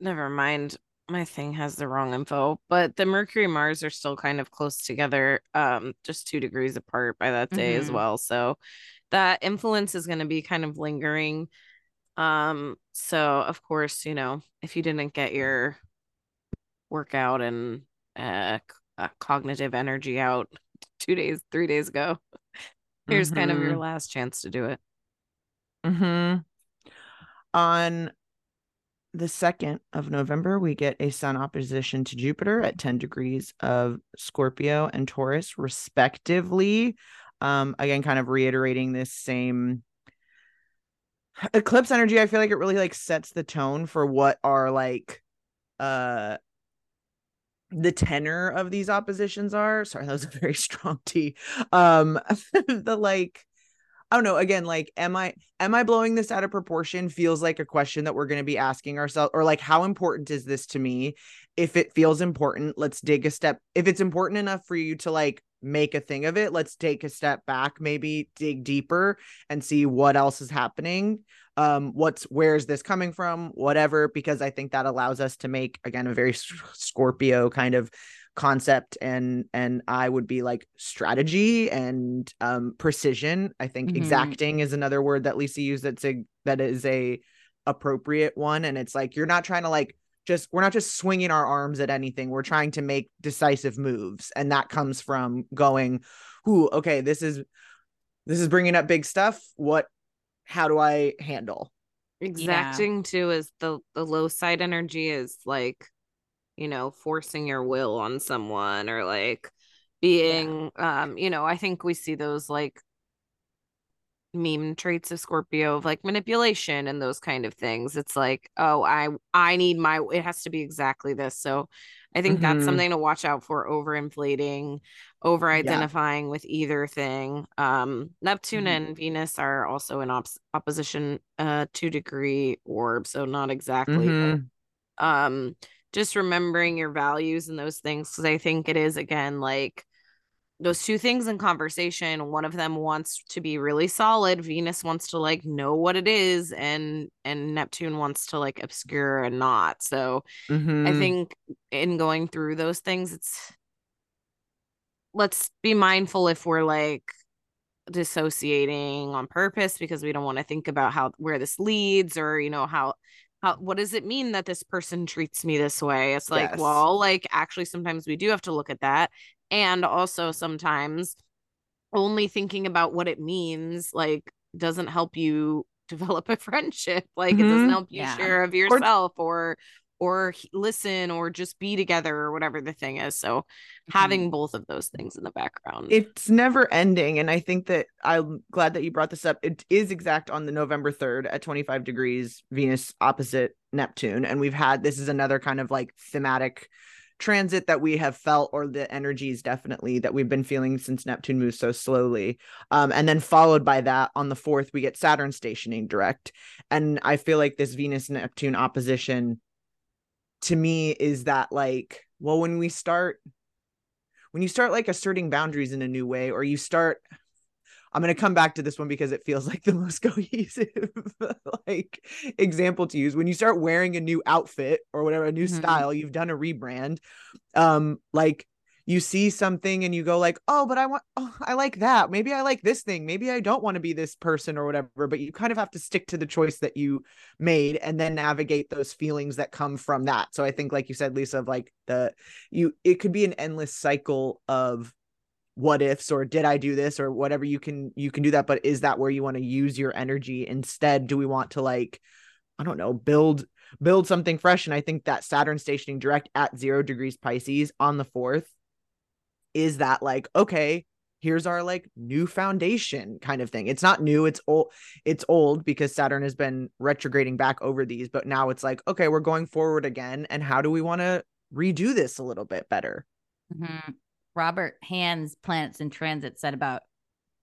never mind. My thing has the wrong info, but the Mercury Mars are still kind of close together, um, just two degrees apart by that day as Mhm. well. So that influence is going to be kind of lingering. Um, so of course, you know, if you didn't get your workout and uh, uh cognitive energy out two days, three days ago, here's kind of your Mhm. last chance to do it. hmm On the 2nd of November, we get a sun opposition to Jupiter at 10 degrees of Scorpio and Taurus, respectively. Um, again, kind of reiterating this same eclipse energy. I feel like it really like sets the tone for what are like uh the tenor of these oppositions are. Sorry, that was a very strong T. Um the like I don't know. Again, like, am I am I blowing this out of proportion? Feels like a question that we're going to be asking ourselves, or like, how important is this to me? If it feels important, let's dig a step. If it's important enough for you to like make a thing of it, let's take a step back, maybe dig deeper and see what else is happening. Um, what's where is this coming from? Whatever, because I think that allows us to make again a very Scorpio kind of concept and and i would be like strategy and um precision i think Mhm. exacting is another word that lisa used that's a that is a appropriate one and it's like you're not trying to like just we're not just swinging our arms at anything. We're trying to make decisive moves. And that comes from going who okay this is this is bringing up big stuff. What how do i handle? Exacting too is the the low side energy is like, you know, forcing your will on someone or like being um, you know, I think we see those like meme traits of Scorpio of like manipulation and those kind of things. It's like, oh, I I need my it has to be exactly this. So I think that's Mhm. something to watch out for overinflating, over identifying with either thing. Um Neptune Mhm. and Venus are also in ops- opposition uh 2 degree orb, so not exactly. but, Mhm. um just remembering your values and those things because I think it is again like those two things in conversation one of them wants to be really solid venus wants to like know what it is and and neptune wants to like obscure and not so i Mhm. think in going through those things it's let's be mindful if we're like dissociating on purpose because we don't want to think about how where this leads or you know how how what does it mean that this person treats me this way it's like Yes. well like actually sometimes we do have to look at that and also sometimes only thinking about what it means like doesn't help you develop a friendship like it doesn't Mhm. help you Yeah. share of yourself or or listen or just be together or whatever the thing is. So Mm-hmm. having both of those things in the background. it's never ending and i think that i'm glad that you brought this up it is exact on the november 3rd at 25 degrees venus opposite neptune and we've had this is another kind of like thematic transit that we have felt or the energies definitely that we've been feeling since neptune moves so slowly um, and then followed by that on the 4th we get saturn stationing direct. And i feel like this venus neptune opposition to me is that like well when we start when you start like asserting boundaries in a new way or you start i'm going to come back to this one because it feels like the most cohesive like example to use. When you start wearing a new outfit or whatever a new Mhm. style you've done a rebrand um like you see something and you go like oh but i want oh, i like that. Maybe i like this thing. Maybe i don't want to be this person or whatever but you kind of have to stick to the choice that you made and then navigate those feelings that come from that. So i think like you said lisa of like the you it could be an endless cycle of what ifs or did i do this or whatever you can you can do that but is that where you want to use your energy instead? Do we want to like i don't know build build something fresh? And i think that saturn stationing direct at 0 degrees pisces on the 4th is that like okay here's our like new foundation kind of thing. It's not new it's old it's old because saturn has been retrograding back over these but now it's like okay we're going forward again and how do we want to redo this a little bit better? Mhm. Robert Hand's planets in transit said about,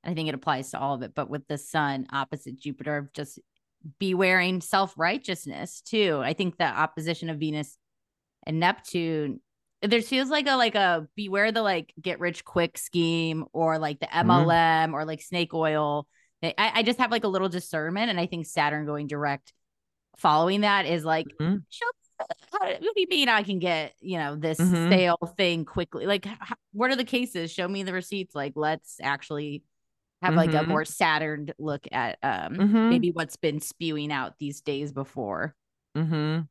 I think it applies to all of it, but with the sun opposite Jupiter, just be wearing self righteousness too. I think the opposition of Venus and Neptune, there feels like a like a beware the like get rich quick scheme or like the MLM or like snake oil. I, I just have like a little discernment, and I think Saturn going direct following that is like Mhm. show how, what do you mean I can get you know this Mhm. sale thing quickly? Like, h- what are the cases? Show me the receipts. Like, let's actually have like a Mhm. more Saturn look at um Mhm. maybe what's been spewing out these days before. Mm-hmm.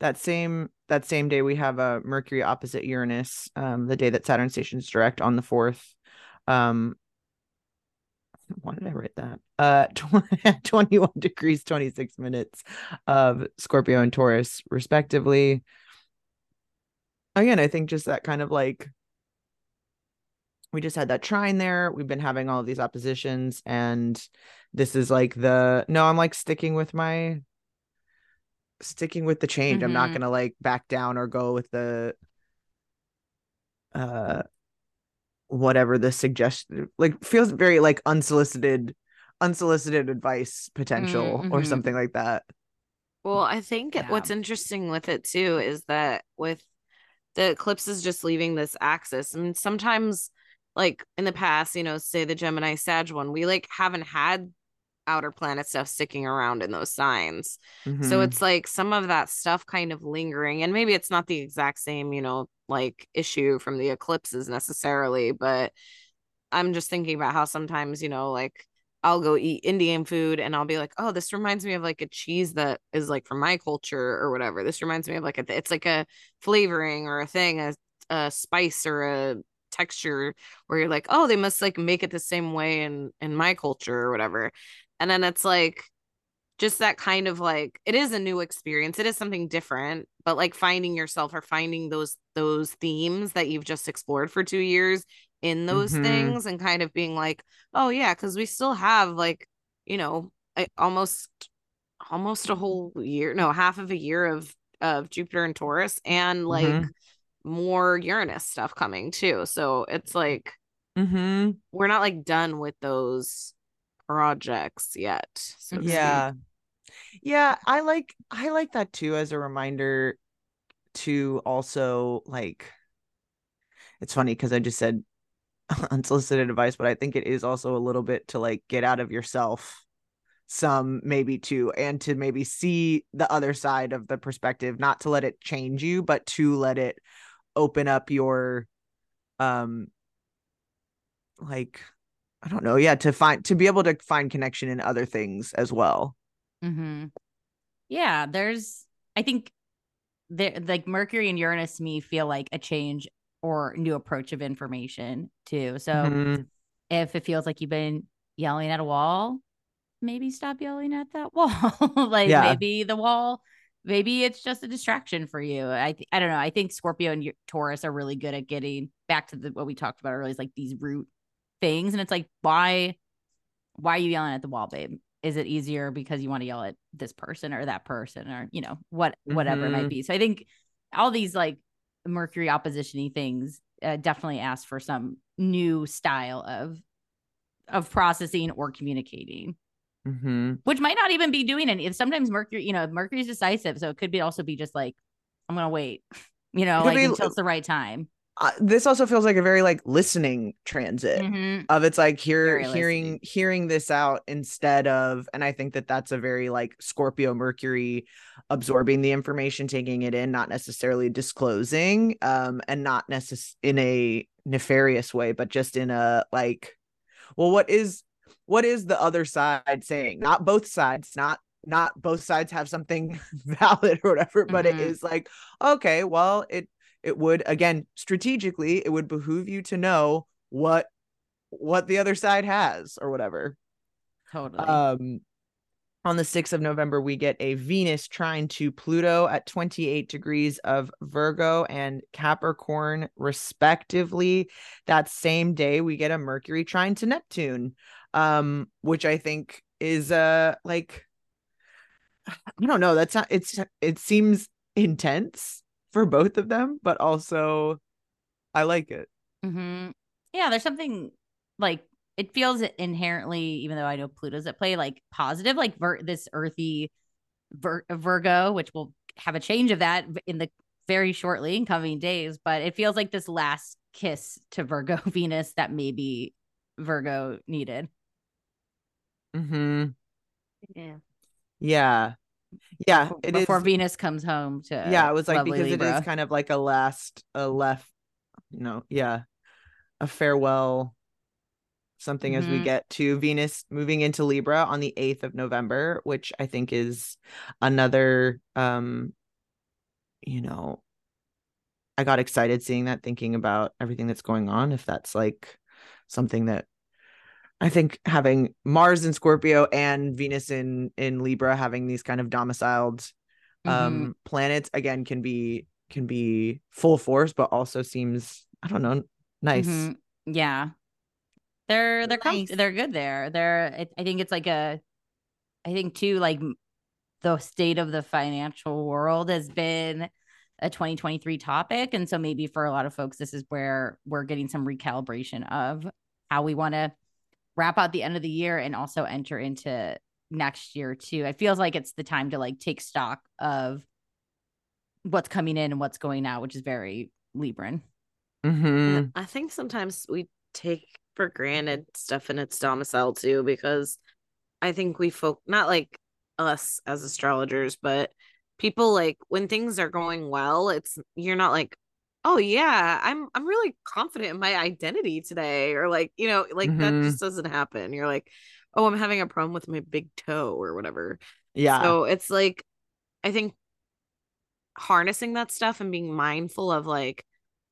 That same that same day we have a Mercury opposite Uranus, um, the day that Saturn stations direct on the fourth. Um why did I write that? Uh tw- 21 degrees, 26 minutes of Scorpio and Taurus, respectively. Again, I think just that kind of like we just had that trine there. We've been having all of these oppositions, and this is like the no, I'm like sticking with my sticking with the change. I'm not Mhm. gonna like back down or go with the uh whatever the suggestion like feels very like unsolicited unsolicited advice potential or mhm. something like that. Well, I think Yeah. what's interesting with it too is that with the eclipse is just leaving this axis, and sometimes, like in the past, you know, say the Gemini Sag one, we like haven't had outer planet stuff sticking around in those signs. So Mhm. it's like some of that stuff kind of lingering, and maybe it's not the exact same, you know, like issue from the eclipses necessarily, but I'm just thinking about how sometimes, you know, like I'll go eat Indian food and I'll be like, oh, this reminds me of like a cheese that is like from my culture or whatever. This reminds me of like a, it's like a flavoring or a thing, a, a spice or a texture where you're like, oh, they must like make it the same way in in my culture or whatever. And then it's like just that kind of like it is a new experience. It is something different, but like finding yourself or finding those those themes that you've just explored for 2 years in those Mhm. things and kind of being like, oh yeah, because we still have like, you know, I, almost almost a whole year, no, half of a year of of Jupiter and Taurus and like Mhm. more Uranus stuff coming too. So it's like mm-hmm. we're not like done with those projects yet. So yeah yeah i like i like that too as a reminder to also like it's funny because i just said unsolicited advice but i think it is also a little bit to like get out of yourself some maybe too and to maybe see the other side of the perspective not to let it change you but to let it open up your um like i don't know yeah to find to be able to find connection in other things as well Mm-hmm. Yeah, there's. I think there, like Mercury and Uranus, me feel like a change or new approach of information too. So Mhm. if it feels like you've been yelling at a wall, maybe stop yelling at that wall. like Yeah. maybe the wall maybe it's just a distraction for you. I th- I don't know. I think Scorpio and Taurus are really good at getting back to the what we talked about earlier is like these root things, and it's like why why are you yelling at the wall, babe? Is it easier because you want to yell at this person or that person or you know what whatever mm-hmm. it might mm-hmm. be? So I think all these like Mercury oppositiony things uh, definitely ask for some new style of of processing or communicating mm-hmm. which might not even be doing any. Sometimes Mercury, you know, Mercury's decisive, so it could be also be just like, I'm gonna wait, you know, like be, until it's the right time. Uh, this also feels like a very like listening transit mm-hmm. of it's like hear hearing listening. hearing this out instead of and i think that that's a very like scorpio mercury absorbing the information taking it in not necessarily disclosing um and not necess- in a nefarious way but just in a like well what is what is the other side saying not both sides not not both sides have something valid or whatever but mm-hmm. it is like okay well it it would again strategically it would behoove you to know what what the other side has or whatever totally um on the 6th of November, we get a Venus trine to Pluto at 28 degrees of Virgo and Capricorn, respectively. That same day, we get a Mercury trine to Neptune um, which I think is uh like I don't know. That's not. It's it seems intense for both of them, but also I like it. Mm-hmm. Yeah, there's something like it feels inherently, even though I know Pluto's at play, like positive, like ver- this earthy Vir- Virgo, which will have a change of that in the very shortly in coming days. But it feels like this last kiss to Virgo Venus that maybe Virgo needed. Mm-hmm. Yeah. Yeah. Yeah. It before is, Venus comes home to Yeah, it was like because Libra. it is kind of like a last a left, you know, yeah. A farewell something mm-hmm. as we mm-hmm. get to Venus moving into Libra on the 8th of November, which I think is another um you know I got excited seeing that thinking about everything that's going on if that's like something that I think having Mars in Scorpio and Venus in in Libra having these kind of domiciled um mm-hmm. planets again can be can be full force but also seems I don't know nice. Mm-hmm. Yeah. They're they're nice. com- they're good there. They're I think it's like a I think too like the state of the financial world has been a 2023 topic and so maybe for a lot of folks this is where we're getting some recalibration of how we want to wrap out the end of the year and also enter into next year too. It feels like it's the time to like take stock of what's coming in and what's going out, which is very Libran. Mm-hmm. I think sometimes we take for granted stuff in its domicile too, because I think we folk not like us as astrologers, but people like when things are going well, it's you're not like, oh yeah i'm i'm really confident in my identity today or like you know like mm-hmm. that just doesn't happen. You're like oh i'm having a problem with my big toe or whatever. Yeah. So it's like i think harnessing that stuff and being mindful of like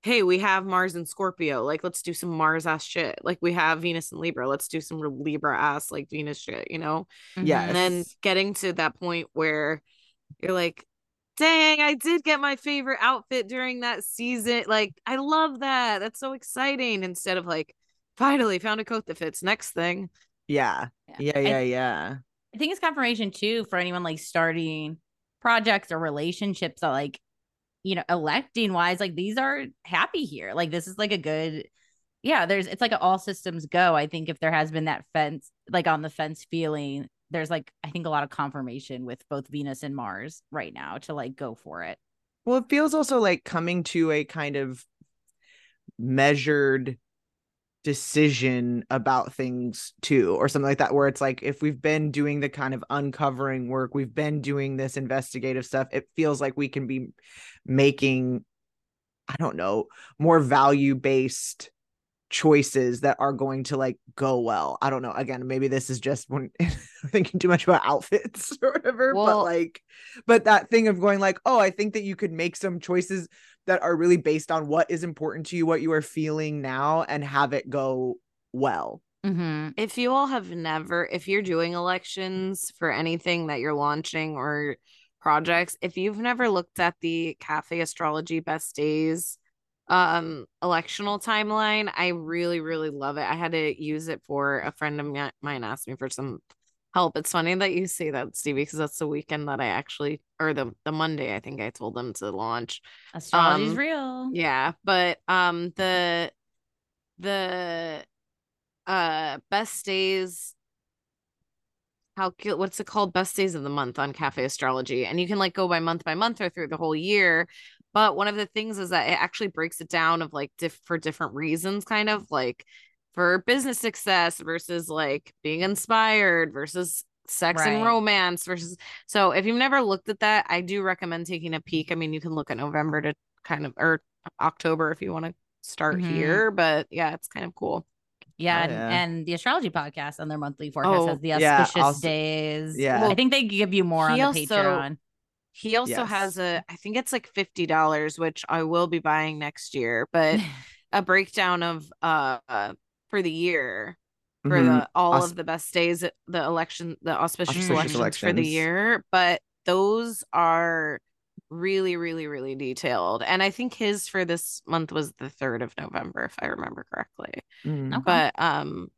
hey we have mars and scorpio like let's do some mars ass shit. Like we have venus and libra let's do some libra ass like venus shit you know? Yeah and then getting to that point where you're like dang, I did get my favorite outfit during that season. Like, I love that. That's so exciting. Instead of like, finally found a coat that fits. Next thing. Yeah. Yeah. Yeah. Yeah. yeah. I think it's confirmation too for anyone like starting projects or relationships that like, you know, electing wise, like these are happy here. Like, this is like a good, yeah, there's, it's like all systems go. I think if there has been that fence, like on the fence feeling, there's like I think a lot of confirmation with both Venus and Mars right now to like go for it. Well, it feels also like coming to a kind of measured decision about things too or something like that where it's like if we've been doing the kind of uncovering work we've been doing this investigative stuff it feels like we can be making i don't know more value based choices that are going to like go well. I don't know. Again, maybe this is just when thinking too much about outfits or whatever, well, but like, but that thing of going like, oh, I think that you could make some choices that are really based on what is important to you, what you are feeling now, and have it go well. Mm-hmm. If you all have never, if you're doing elections for anything that you're launching or projects. If you've never looked at the Cafe Astrology Best Days um electional timeline, I really really love it. I had to use it for a friend of mine asked me for some help. It's funny that you say that, Stevie, because that's the weekend that I actually or the the Monday I think I told them to launch. Astrology's Um, real. Yeah, but um the the uh best days calculate what's it called best days of the month on cafe astrology and you can like go by month by month or through the whole year but one of the things is that it actually breaks it down of like diff- for different reasons kind of like for business success versus like being inspired versus sex and romance versus so if you've never looked at that i do recommend taking a peek i mean you can look at november to kind of or october if you want to start Mhm. here but yeah it's kind of cool Yeah, Oh, and, yeah. and the astrology podcast on their monthly forecast Oh, has the yeah, auspicious also- days. yeah. I think they give you more on the also- Patreon. He also Yes. has a i think it's like $50 which i will be buying next year but a breakdown of uh uh, for the year for Mhm. the all Aus- of the best days the election the auspicious, Auspicious elections, for the year but those are really really really detailed and i think his for this month was the 3rd of november if i remember correctly Mm, Okay. but um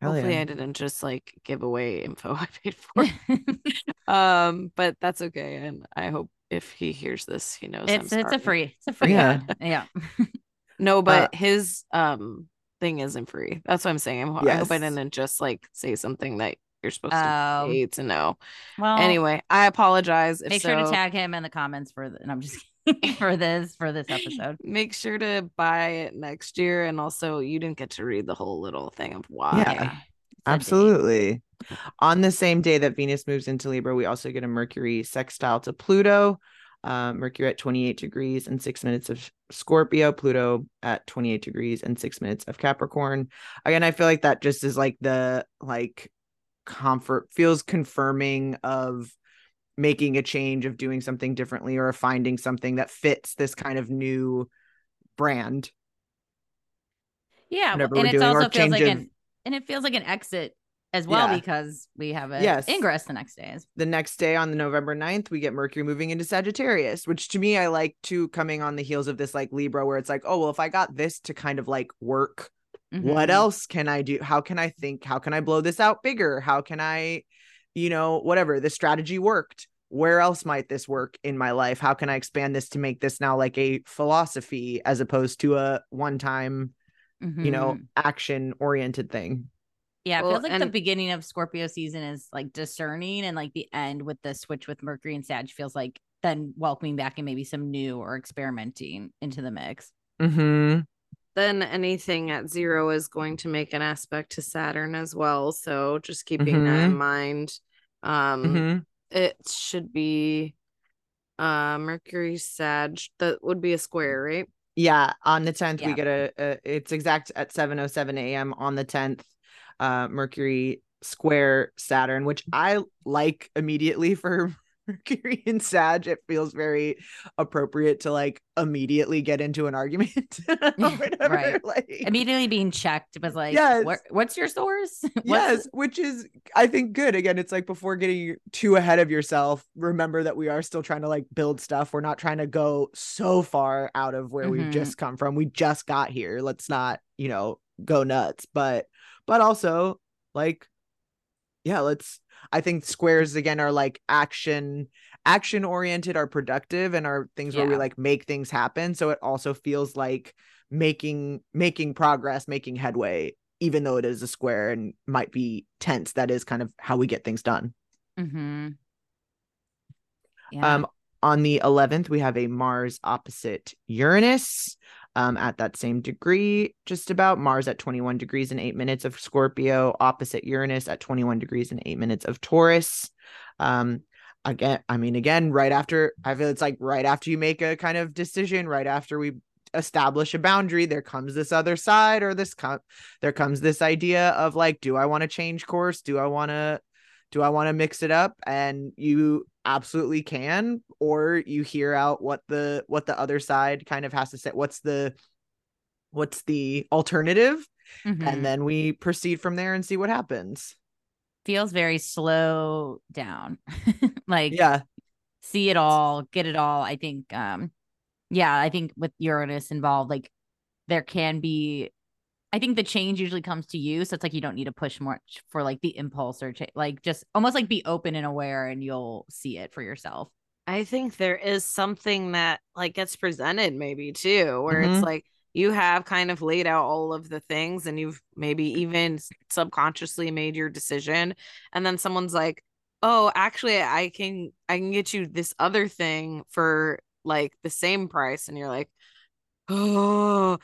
hell hopefully yeah. i didn't just like give away info i paid for um but that's okay and i hope if he hears this he knows it's it's a free. It's a free Yeah. ad. Yeah. no Uh, but his um thing isn't free that's what i'm saying I'm, i hope i didn't just like say something that you're supposed Um, to pay to know Well, anyway i apologize if make sure to tag him in the comments for the, and I'm just for this for this episode. make sure to buy it next year and also you didn't get to read the whole little thing of why Yeah. It's a date. Absolutely. On the same day that Venus moves into Libra, we also get a Mercury sextile to Pluto. Um, Mercury at 28 degrees and six minutes of Scorpio, Pluto at 28 degrees and six minutes of Capricorn. Again, I feel like that just is like the like comfort feels confirming of making a change of doing something differently or finding something that fits this kind of new brand. Yeah, whatever and it also feels like of- an and it feels like an exit as well Yeah. because we have a Yes. ingress the next day. the next day on the November 9th, we get Mercury moving into Sagittarius, which to me, I like to coming on the heels of this like Libra, where it's like, oh, well, if I got this to kind of like work, what Mhm. else can I do? How can I think? How can I blow this out bigger? How can I, you know, whatever the strategy worked. Where else might this work in my life? How can I expand this to make this now like a philosophy as opposed to a one time, you know, Mhm. action oriented thing? Yeah, it Well, feels like the beginning of Scorpio season is like discerning, and like the end with the switch with Mercury and Sag feels like then welcoming back and maybe some new or experimenting into the mix. Mm-hmm. then anything at zero is going to make an aspect to saturn as well so just keeping that in mind um Mm-hmm. it should be uh mercury sag that would be a square right Yeah, on the 10th we get a, a it's exact at 7:07 a.m. on the 10th. Uh Mercury square Saturn, which I like immediately for Mercury and Sag. It feels very appropriate to like immediately get into an argument. whatever, Right. Like Immediately being checked was like, Yes. "Where- what's your source? What's- yes, which is I think good. Again, it's like before getting too ahead of yourself, remember that we are still trying to like build stuff. We're not trying to go so far out of where Mhm. we've just come from. We just got here. Let's not, you know, go nuts. But but also like yeah, let's I think squares again are like action action oriented are productive and are things where we like make things happen. So it also feels like making making progress, making headway even though it is a square and might be tense, that is kind of how we get things done. Mm-hmm. Yeah. Um, on the 11th, we have a Mars opposite Uranus um, at that same degree, just about Mars at 21 degrees and eight minutes of Scorpio, opposite Uranus at 21 degrees and eight minutes of Taurus. Um, again, I mean, again, right after, I feel it's like right after you make a kind of decision, right after we establish a boundary, there comes this other side or this, com- there comes this idea of like, do I want to change course? Do I want to do I want to mix it up? And you absolutely can, or you hear out what the what the other side kind of has to say. What's the what's the alternative? Mhm. And then we proceed from there and see what happens. feels very slow down. like Yeah. see it all, get it all. I think um yeah, I think with Uranus involved, like there can be I think the change usually comes to you. So it's like you don't need to push much for like the impulse or cha- like just almost like be open and aware and you'll see it for yourself. I think there is something that like gets presented maybe too, where Mhm. it's like you have kind of laid out all of the things and you've maybe even subconsciously made your decision and then someone's like, "Oh, actually I can I can get you this other thing for like the same price." And you're like, "Oh,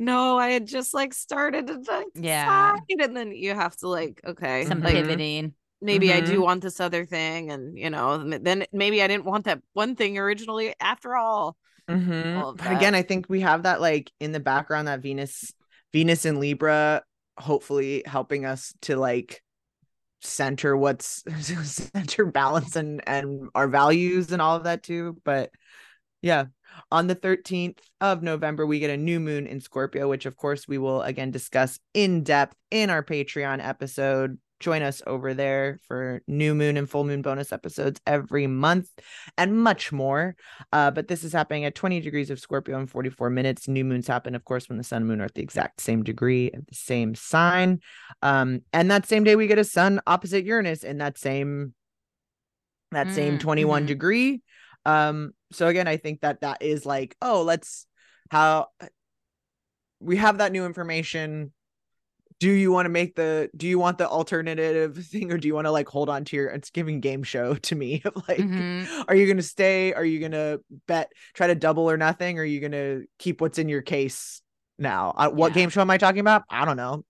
no, I had just like started to decide." Yeah. And then you have to like, okay, Some like, pivoting. maybe I do Mhm. want this other thing, and you know, then maybe I didn't want that one thing originally after all. Mhm. all But again. I think we have that like in the background that Venus, Venus and Libra, hopefully helping us to like center what's center balance and and our values and all of that too. But yeah, on the 13th of November, we get a new moon in Scorpio, which of course we will again discuss in depth in our Patreon episode. Join us over there for new moon and full moon bonus episodes every month and much more. Uh, but this is happening at 20 degrees of Scorpio in 44 minutes. New moons happen, of course, when the sun and moon are at the exact same degree of the same sign. Um, and that same day, we get a sun opposite Uranus in that same that same Mm, 21 mhm. degree. Um, so again, I think that that is like, oh, let's how we have that new information. Do you want to make the do you want the alternative thing or do you want to like hold on to your it's giving game show to me of like Mhm. are you gonna stay? Are you gonna bet try to double or nothing? Or are you gonna keep what's in your case now? Uh, what Yeah. game show am i talking about? I don't know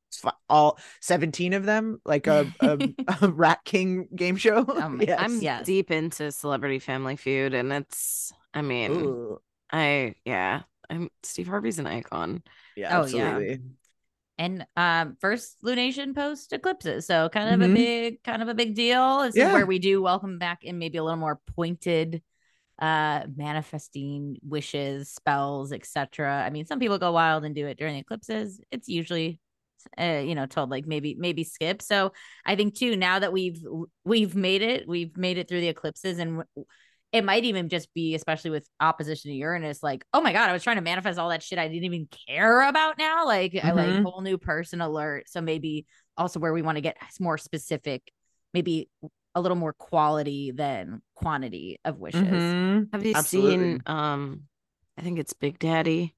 all 17 of them like a, a, a rat king game show Um, yes. I'm Yes. deep into Celebrity Family Feud, and it's, I mean, Ooh. I yeah, I'm Steve Harvey's an icon. yeah Oh, yeah. and um first lunation post eclipses so kind of Mhm. a big kind of a big deal this Yeah. is where we do welcome back in maybe a little more pointed uh manifesting wishes spells etc i mean some people go wild and do it during the eclipses it's usually uh, you know told like maybe maybe skip so i think too now that we've we've made it we've made it through the eclipses and w- it might even just be especially with opposition to uranus like oh my god i was trying to manifest all that shit i didn't even care about now like i like Mhm. whole new person alert so maybe also where we want to get more specific maybe a little more quality than quantity of wishes Mhm. Have you Absolutely. seen? Um, I think it's Big Daddy,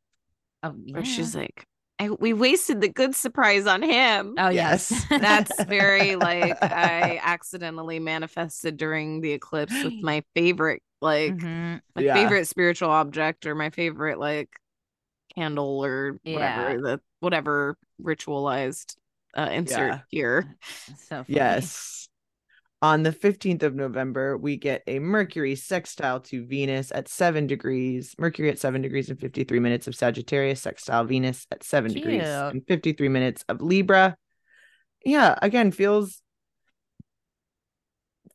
oh, where she's like, I, "We wasted the good surprise on him." oh yes, Yes. That's very like I accidentally manifested during the eclipse with my favorite like Mhm. my Yeah. favorite spiritual object or my favorite like candle or whatever Yeah. the whatever ritualized uh insert Yeah. here. so funny. Yes. On the 15th of November, we get a Mercury sextile to Venus at seven degrees. Mercury at seven degrees and 53 minutes of Sagittarius, sextile Venus at seven degrees and 53 minutes of Libra. Yeah, again, feels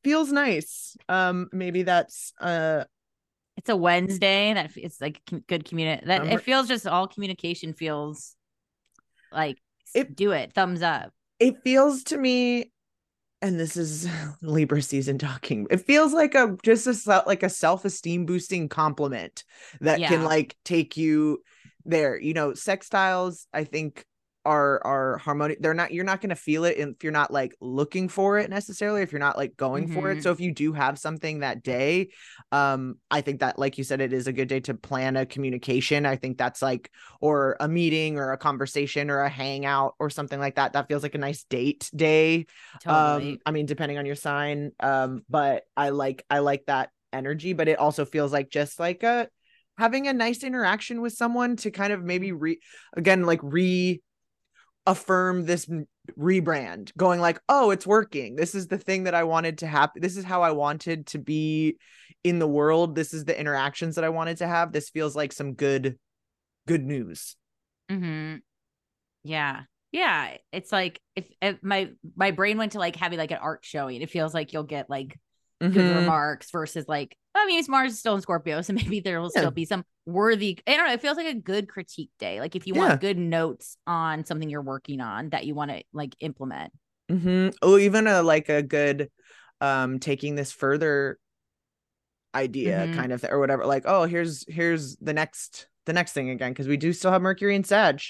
feels nice. Um, maybe that's uh it's a wednesday that it's like good community that Um, it feels just all communication feels like It- do it thumbs up it feels to me and this is libra season talking. It feels like a just a like a self-esteem boosting compliment that can like take you there. You know sextiles i think are are harmonious they're not you're not going to feel it if you're not like looking for it necessarily if you're not like going for it. Mhm. so if you do have something that day um i think that like you said it is a good day to plan a communication. I think that's like or a meeting or a conversation or a hangout or something like that that feels like a nice date day. Totally. Um i mean depending on your sign um but i like i like that energy but it also feels like just like a having a nice interaction with someone to kind of maybe re again like re affirm this rebrand going like oh it's working this is the thing that i wanted to happen this is how i wanted to be in the world this is the interactions that i wanted to have this feels like some good good news mm-hmm. Yeah. Yeah. It's like if, if my my brain went to like having like an art showing, it feels like you'll get like good Mhm. remarks versus like I mean it's Mars is still in Scorpio, so maybe there will Yeah. still be some worthy I don't know, it feels like a good critique day. Like if you Yeah. want good notes on something you're working on that you want to like implement. Mm-hmm. Oh, even a like a good um taking this further idea Mhm. kind of th- or whatever like oh here's here's the next the next thing again because we do still have mercury and sag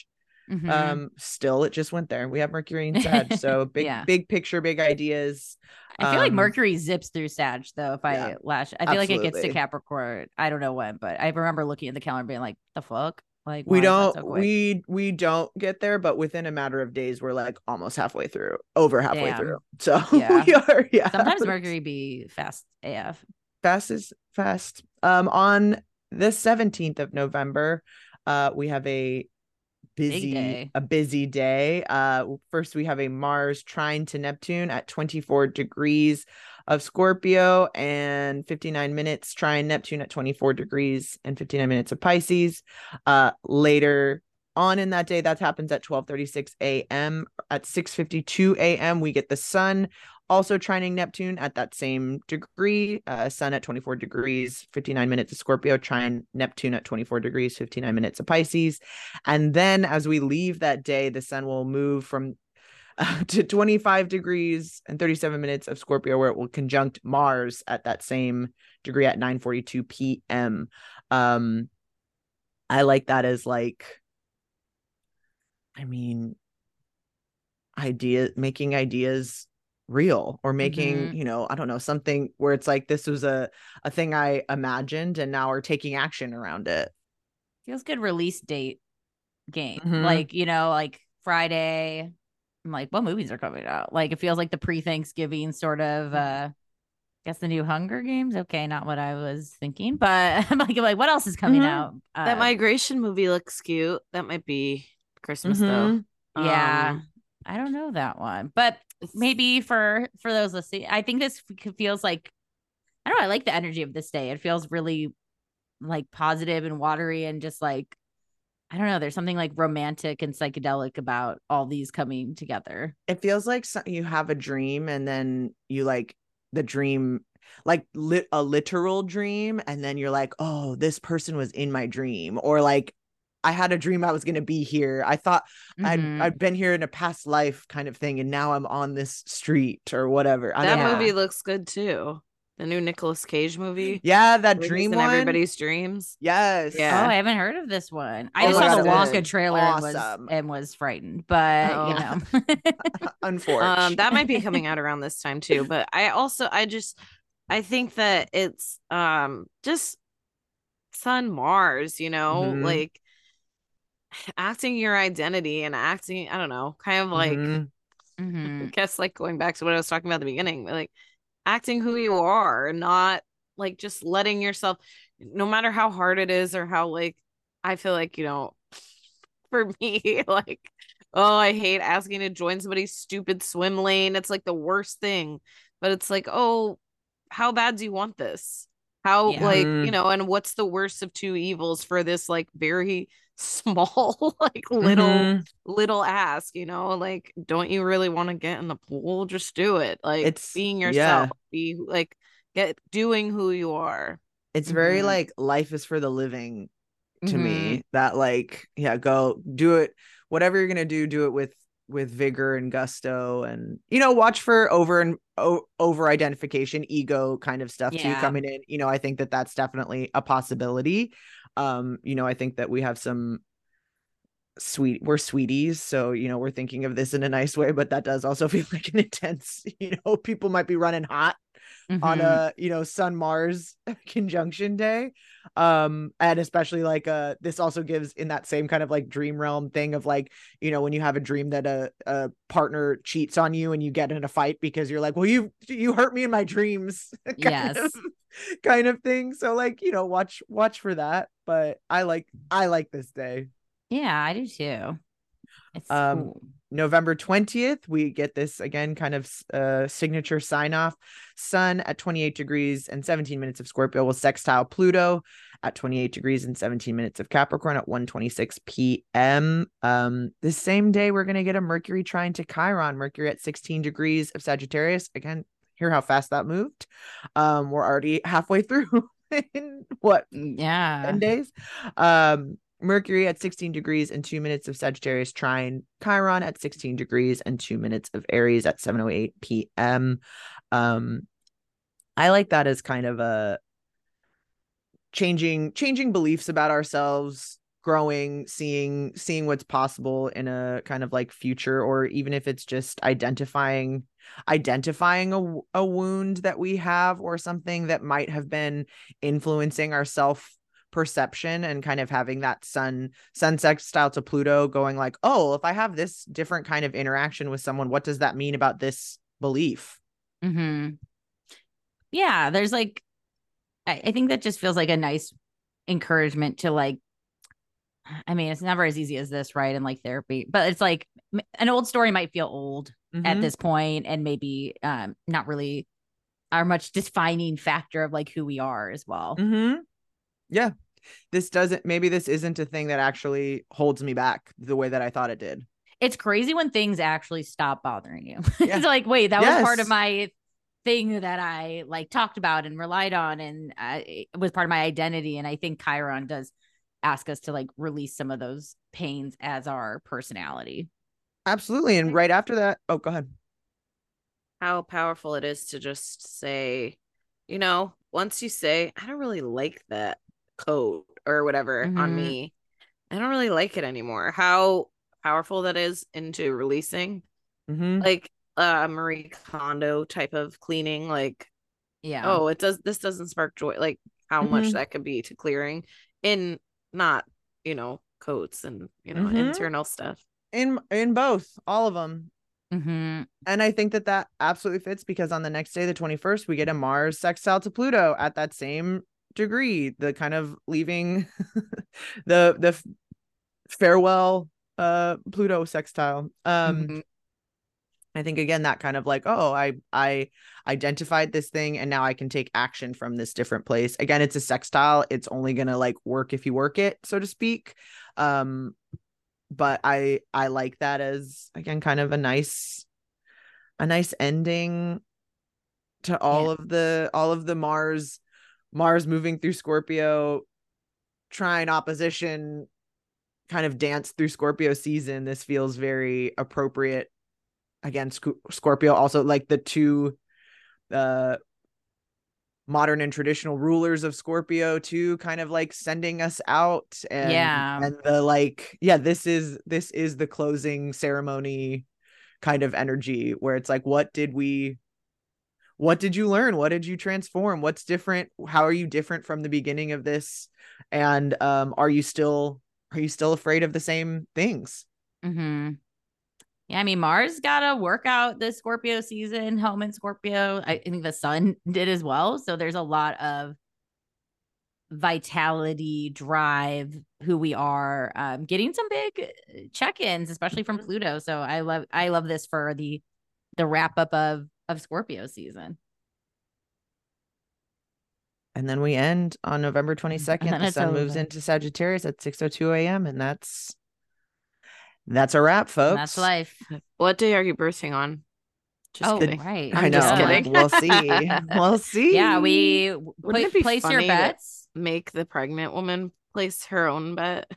Mhm. um still it just went there we have mercury and sag so big Yeah. big picture big ideas I feel like um, Mercury zips through Sag though. If I yeah, lash, I feel like it gets to. Capricorn. I don't know when, but I remember looking at the calendar, being like, "The fuck." Like we why is that don't so we we don't get there but within a matter of days we're like almost halfway through over halfway Damn. through so Yeah. we are yeah Sometimes Mercury be fast AF. fast is fast um on the 17th of november uh we have a busy a busy day uh first we have a mars trine to neptune at 24 degrees of scorpio and 59 minutes trine neptune at 24 degrees and 59 minutes of pisces uh later on in that day that happens at 12:36 a.m. at 6:52 a.m. we get the sun also trining Neptune at that same degree, uh, Sun at 24 degrees, 59 minutes of Scorpio, trine Neptune at 24 degrees, 59 minutes of Pisces. And then as we leave that day, the Sun will move from uh, to 25 degrees and 37 minutes of Scorpio, where it will conjunct Mars at that same degree at 9:42 p.m. Um, I like that as like, I mean, idea making ideas real or making Mhm. you know i don't know something where it's like this was a a thing i imagined and now we're taking action around it Feels good release date game. Mhm. Like, you know, like Friday. I'm like, what movies are coming out? Like it feels like the pre-Thanksgiving sort of uh guess the new Hunger Games. Okay, not what I was thinking, but I'm like, I'm like what else is coming Mhm. out? that Uh, migration movie looks cute. That might be Christmas though. Mhm. Yeah. Um, I don't know that one, but maybe for for those listening, I think this feels like I don't know. I like the energy of this day. It feels really like positive and watery and just like I don't know. There's something like romantic and psychedelic about all these coming together. it feels like you have a dream and then you like the dream like a literal dream and then you're like oh this person was in my dream or like i had a dream i was going to be here i thought I'd, Mhm. I'd been here in a past life kind of thing and now i'm on this street or whatever I that don't know. movie looks good too. The new Nicolas Cage movie. yeah that where dream in one everybody's dreams. yes Yeah. Oh, I haven't heard of this one. I Oh just my saw the God, Wonka it's trailer and was and was frightened, but Oh. you know. unfortunately Um, that might be coming out around this time too. But I also, I just, I think that it's um just Sun Mars. You know, Mhm. like acting your identity and acting. I don't know, kind of like. Mhm. I Mhm. guess like going back to what I was talking about at the beginning, like acting who you are not like just letting yourself, no matter how hard it is or how like I feel like, you know, for me, like, oh, I hate asking to join somebody's stupid swim lane. It's like the worst thing. But it's like, oh, how bad do you want this? How Yeah. like, Mm. you know, and what's the worst of two evils for this like very small, like little Mhm. little ask, you know, like, don't you really want to get in the pool? Just do it. Like, It's- being yeah. yourself, be like, get doing who you are. it's very Mhm. like life is for the living to Mhm. me that like yeah go do it whatever you're gonna do do it with with vigor and gusto and you know watch for over and o- over identification ego kind of stuff too coming in you know i think that that's definitely a possibility um you know i think that we have some sweet we're sweeties so you know we're thinking of this in a nice way but that does also feel like an intense you know people might be running hot on Mhm. a you know sun mars conjunction day um and especially like uh this also gives in that same kind of like dream realm thing of like you know when you have a dream that a, a partner cheats on you and you get in a fight because you're like well you you hurt me in my dreams kind Yes. of, kind of thing so like you know watch watch for that but i like i like this day Yeah, I do too. It's Um, cool. November 20th, we get this again kind of uh, signature sign off. Sun at 28 degrees and 17 minutes of Scorpio will sextile Pluto at 28 degrees and 17 minutes of Capricorn at 1:26 p.m. Um, the same day we're going to get a Mercury trine to Chiron, Mercury at 16 degrees of Sagittarius. Again, hear how fast that moved. Um, we're already halfway through in what Yeah. 10 days. Um, Mercury at 16 degrees and two minutes of Sagittarius trine, Chiron at 16 degrees and two minutes of Aries at 7:08 p.m. Um, I like that as kind of a changing changing beliefs about ourselves growing seeing seeing what's possible in a kind of like future or even if it's just identifying identifying a, a wound that we have or something that might have been influencing our self perception and kind of having that sun sun sextile to pluto going like oh if i have this different kind of interaction with someone what does that mean about this belief hmm Yeah, there's like, I, I think that just feels like a nice encouragement to like. I mean, it's never as easy as this, right? In like therapy, but it's like an old story might feel old at Mhm. this point, and maybe um not really our much defining factor of like who we are as well. Mm-hmm. Yeah. This doesn't, maybe this isn't a thing that actually holds me back the way that I thought it did. It's crazy when things actually stop bothering you. Yeah. it's like, wait, that was part of my thing that I like talked about and relied on, and uh, it was part of my identity. And I think Chiron does ask us to like release some of those pains as our personality. Absolutely. And right after that, oh, go ahead. how powerful it is to just say, you know, once you say, I don't really like that coat or whatever on Mhm. me, I don't really like it anymore. How powerful that is into releasing, Mm-hmm. like uh Marie Kondo type of cleaning, like, Yeah. oh, it does this doesn't spark joy, like how much Mhm. that could be to clearing in not, you know, coats and you know, Mhm. internal stuff. In in both, all of them. hmm And I think that that absolutely fits because on the next day, the 21st, we get a Mars sextile to Pluto at that same degree, the kind of leaving the the farewell uh Pluto sextile. Um Mhm. I think again that kind of like, oh, I I identified this thing and now I can take action from this different place. Again, it's a sextile. It's only gonna like work if you work it, so to speak. Um, but I I like that as again kind of a nice a nice ending to all of the all of the Mars Mars moving through Scorpio, trying opposition kind of dance through Scorpio season. This feels very appropriate. Again, Sc- Scorpio also like the two uh modern and traditional rulers of Scorpio too, kind of like sending us out and Yeah. and the like, yeah, this is this is the closing ceremony kind of energy where it's like, what did we what did you learn? What did you transform? What's different? How are you different from the beginning of this? And um, are you still are you still afraid of the same things? hmm Yeah, I mean, Mars got to work out the Scorpio season, home in Scorpio. I, I think the sun did as well. So there's a lot of vitality, drive, who we are, um, getting some big check-ins, especially from Mhm. Pluto. So I love, I love this for the the wrap up of of Scorpio season. And then we end on November 22nd. The sun moves over. into Sagittarius at 6:02 a.m. and that's that's a wrap, folks. And that's life. What day are you birthing on? Just oh, kidding. right. I I'm know. just kidding. We'll see. We'll see. Yeah, we Wouldn't it be place your funny that- bets. Make the pregnant woman place her own bet.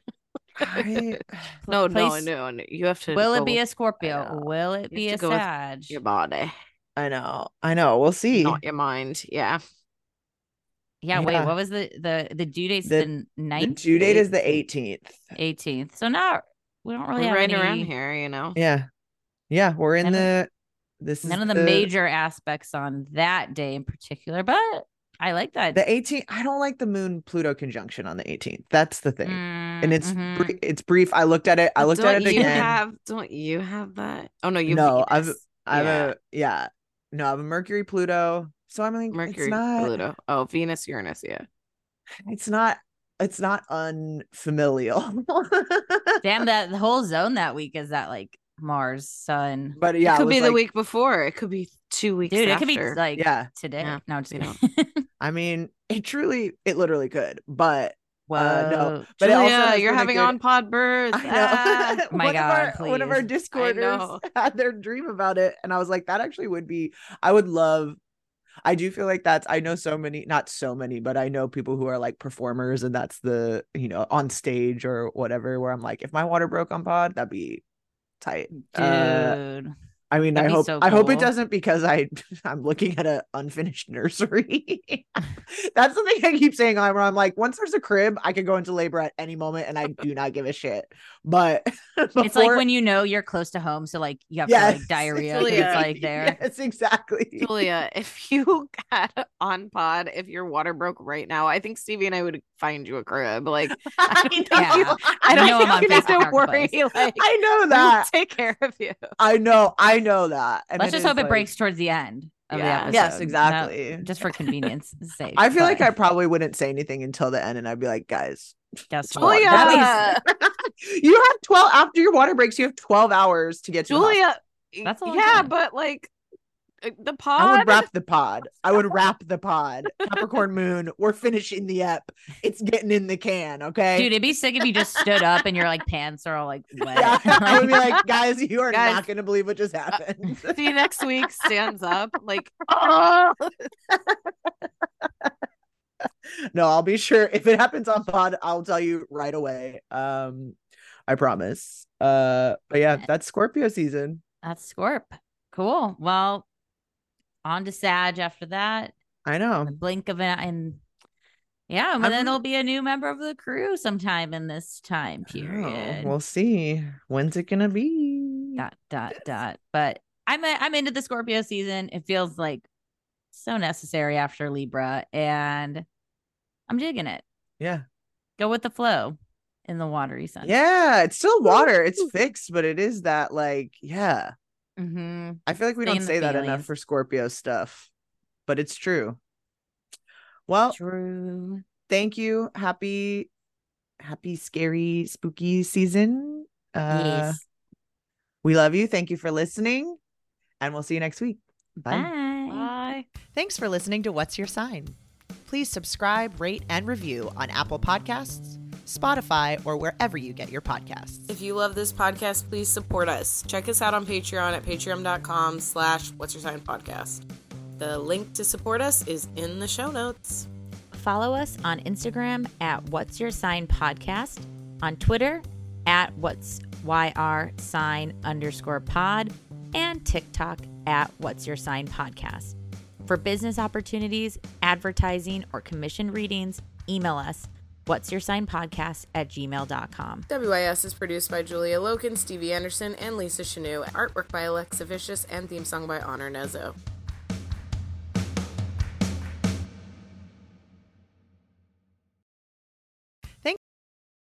I- No, no, place- no, no. You have to. Will go it be a Scorpio? Will it be a to go with Sag? your body, I know. I know. We'll see. not your mind. Yeah. Yeah, wait, what was the the the due date's The- the The due date is the 18th. eighteenth. So now we don't really We're have right any, around here, you know. Yeah. Yeah, we're in None the this is none of the, major aspects on that day in particular, but I like that. the 18th. I don't like the moon Pluto conjunction on the 18th. That's the thing. and it's Mhm. br- it's brief. I looked at it. I looked at don't it you again. Have, don't you have that? Oh no, you. No, I've- I have yeah. a yeah. No, I have a Mercury Pluto. So I'm like Mercury, it's not Pluto. Oh, Venus, Uranus. Yeah. it's not it's not unfamilial. Damn that whole zone that week is that like Mars, Sun. but yeah, it it could was be the like- week before. It could be two weeks. Dude, it could be like Yeah. today. Yeah, No, just you know. kidding. I mean, it truly it literally could. But Whoa. no, but it Julia, also you're having good- on pod birth. Ah. Oh my one God, of our, one of our discorders had their dream about it, and I was like, that actually would be. I would love. I do feel like that's. I know so many, not so many, but I know people who are like performers, and that's the you know on stage or whatever. Where I'm like, if my water broke on pod, that'd be tight. Dude. Uh, I mean, That'd I hope so I hope it doesn't because I I'm looking at an unfinished nursery. That's the thing I keep saying. I'm, I'm like, once there's a crib, I could go into labor at any moment, and I do not give a shit. But it's like when you know you're close to home, so like you have Yes, to like diarrhea. 'cause Julia. It's like there. Yes, exactly. Julia, if you got on pod, if your water broke right now, I think Stevie and I would find you a crib. Like I know, Yeah. I don't know think I'm on you need Facebook to worry. Like I know we'll that. take care of you. I know. I know that. And Let's just is hope it breaks towards the end of Yeah. the episode. Yes, That- exactly. just for convenience sake. I feel like I probably wouldn't say anything until the end, and I'd be like, guys, guess what? Julia, you have 12 after your water breaks, you have 12 hours to get to the. Julia. That's a long yeah, time. but like the pod. I would wrap the pod. I would wrap the pod. Capricorn moon, we're finishing the ep. It's getting in the can, okay? Dude, it'd be sick if you just stood up and your like pants are all like wet. yeah, I would be like, guys, you are Guys, not gonna believe what just happened. See you next week. Stands up like. Oh. no, I'll be sure if it happens on pod, I'll tell you right away. Um, I promise. Uh, but yeah, that's Scorpio season. That's Scorp. Cool. Well, on to Sag after that. I know. blink of an and yeah, and then there'll be a new member of the crew sometime in this time period. We'll see. When's it gonna be? dot dot dot. But I'm I'm into the Scorpio season. It feels like so necessary after Libra, and I'm digging it. Yeah. Go with the flow in the watery sun. Yeah, it's still water. It's fixed, but it is that like, yeah. Mm-hmm. I feel like we Stay don't say that enough for Scorpio stuff, but it's true. Well, True. thank you. Happy, happy, scary, spooky season. Uh, yes. We love you. Thank you for listening, and we'll see you next week. Bye. Bye. Thanks for listening to What's Your Sign. Please subscribe, rate, and review on Apple Podcasts, Spotify, or wherever you get your podcasts. If you love this podcast, please support us. Check us out on Patreon at patreon.com slash what's your sign podcast. The link to support us is in the show notes. Follow us on Instagram at What's Your Sign Podcast, on Twitter at What's YR Sign underscore pod, and TikTok at What's Your Sign Podcast. For business opportunities, advertising, or commission readings, email us What's Your Sign Podcast at gmail.com. WYS is produced by Julia Loken, Stevie Anderson, and Lisa Chanoux. Artwork by Alexa Vicious and theme song by Honor Nezzo.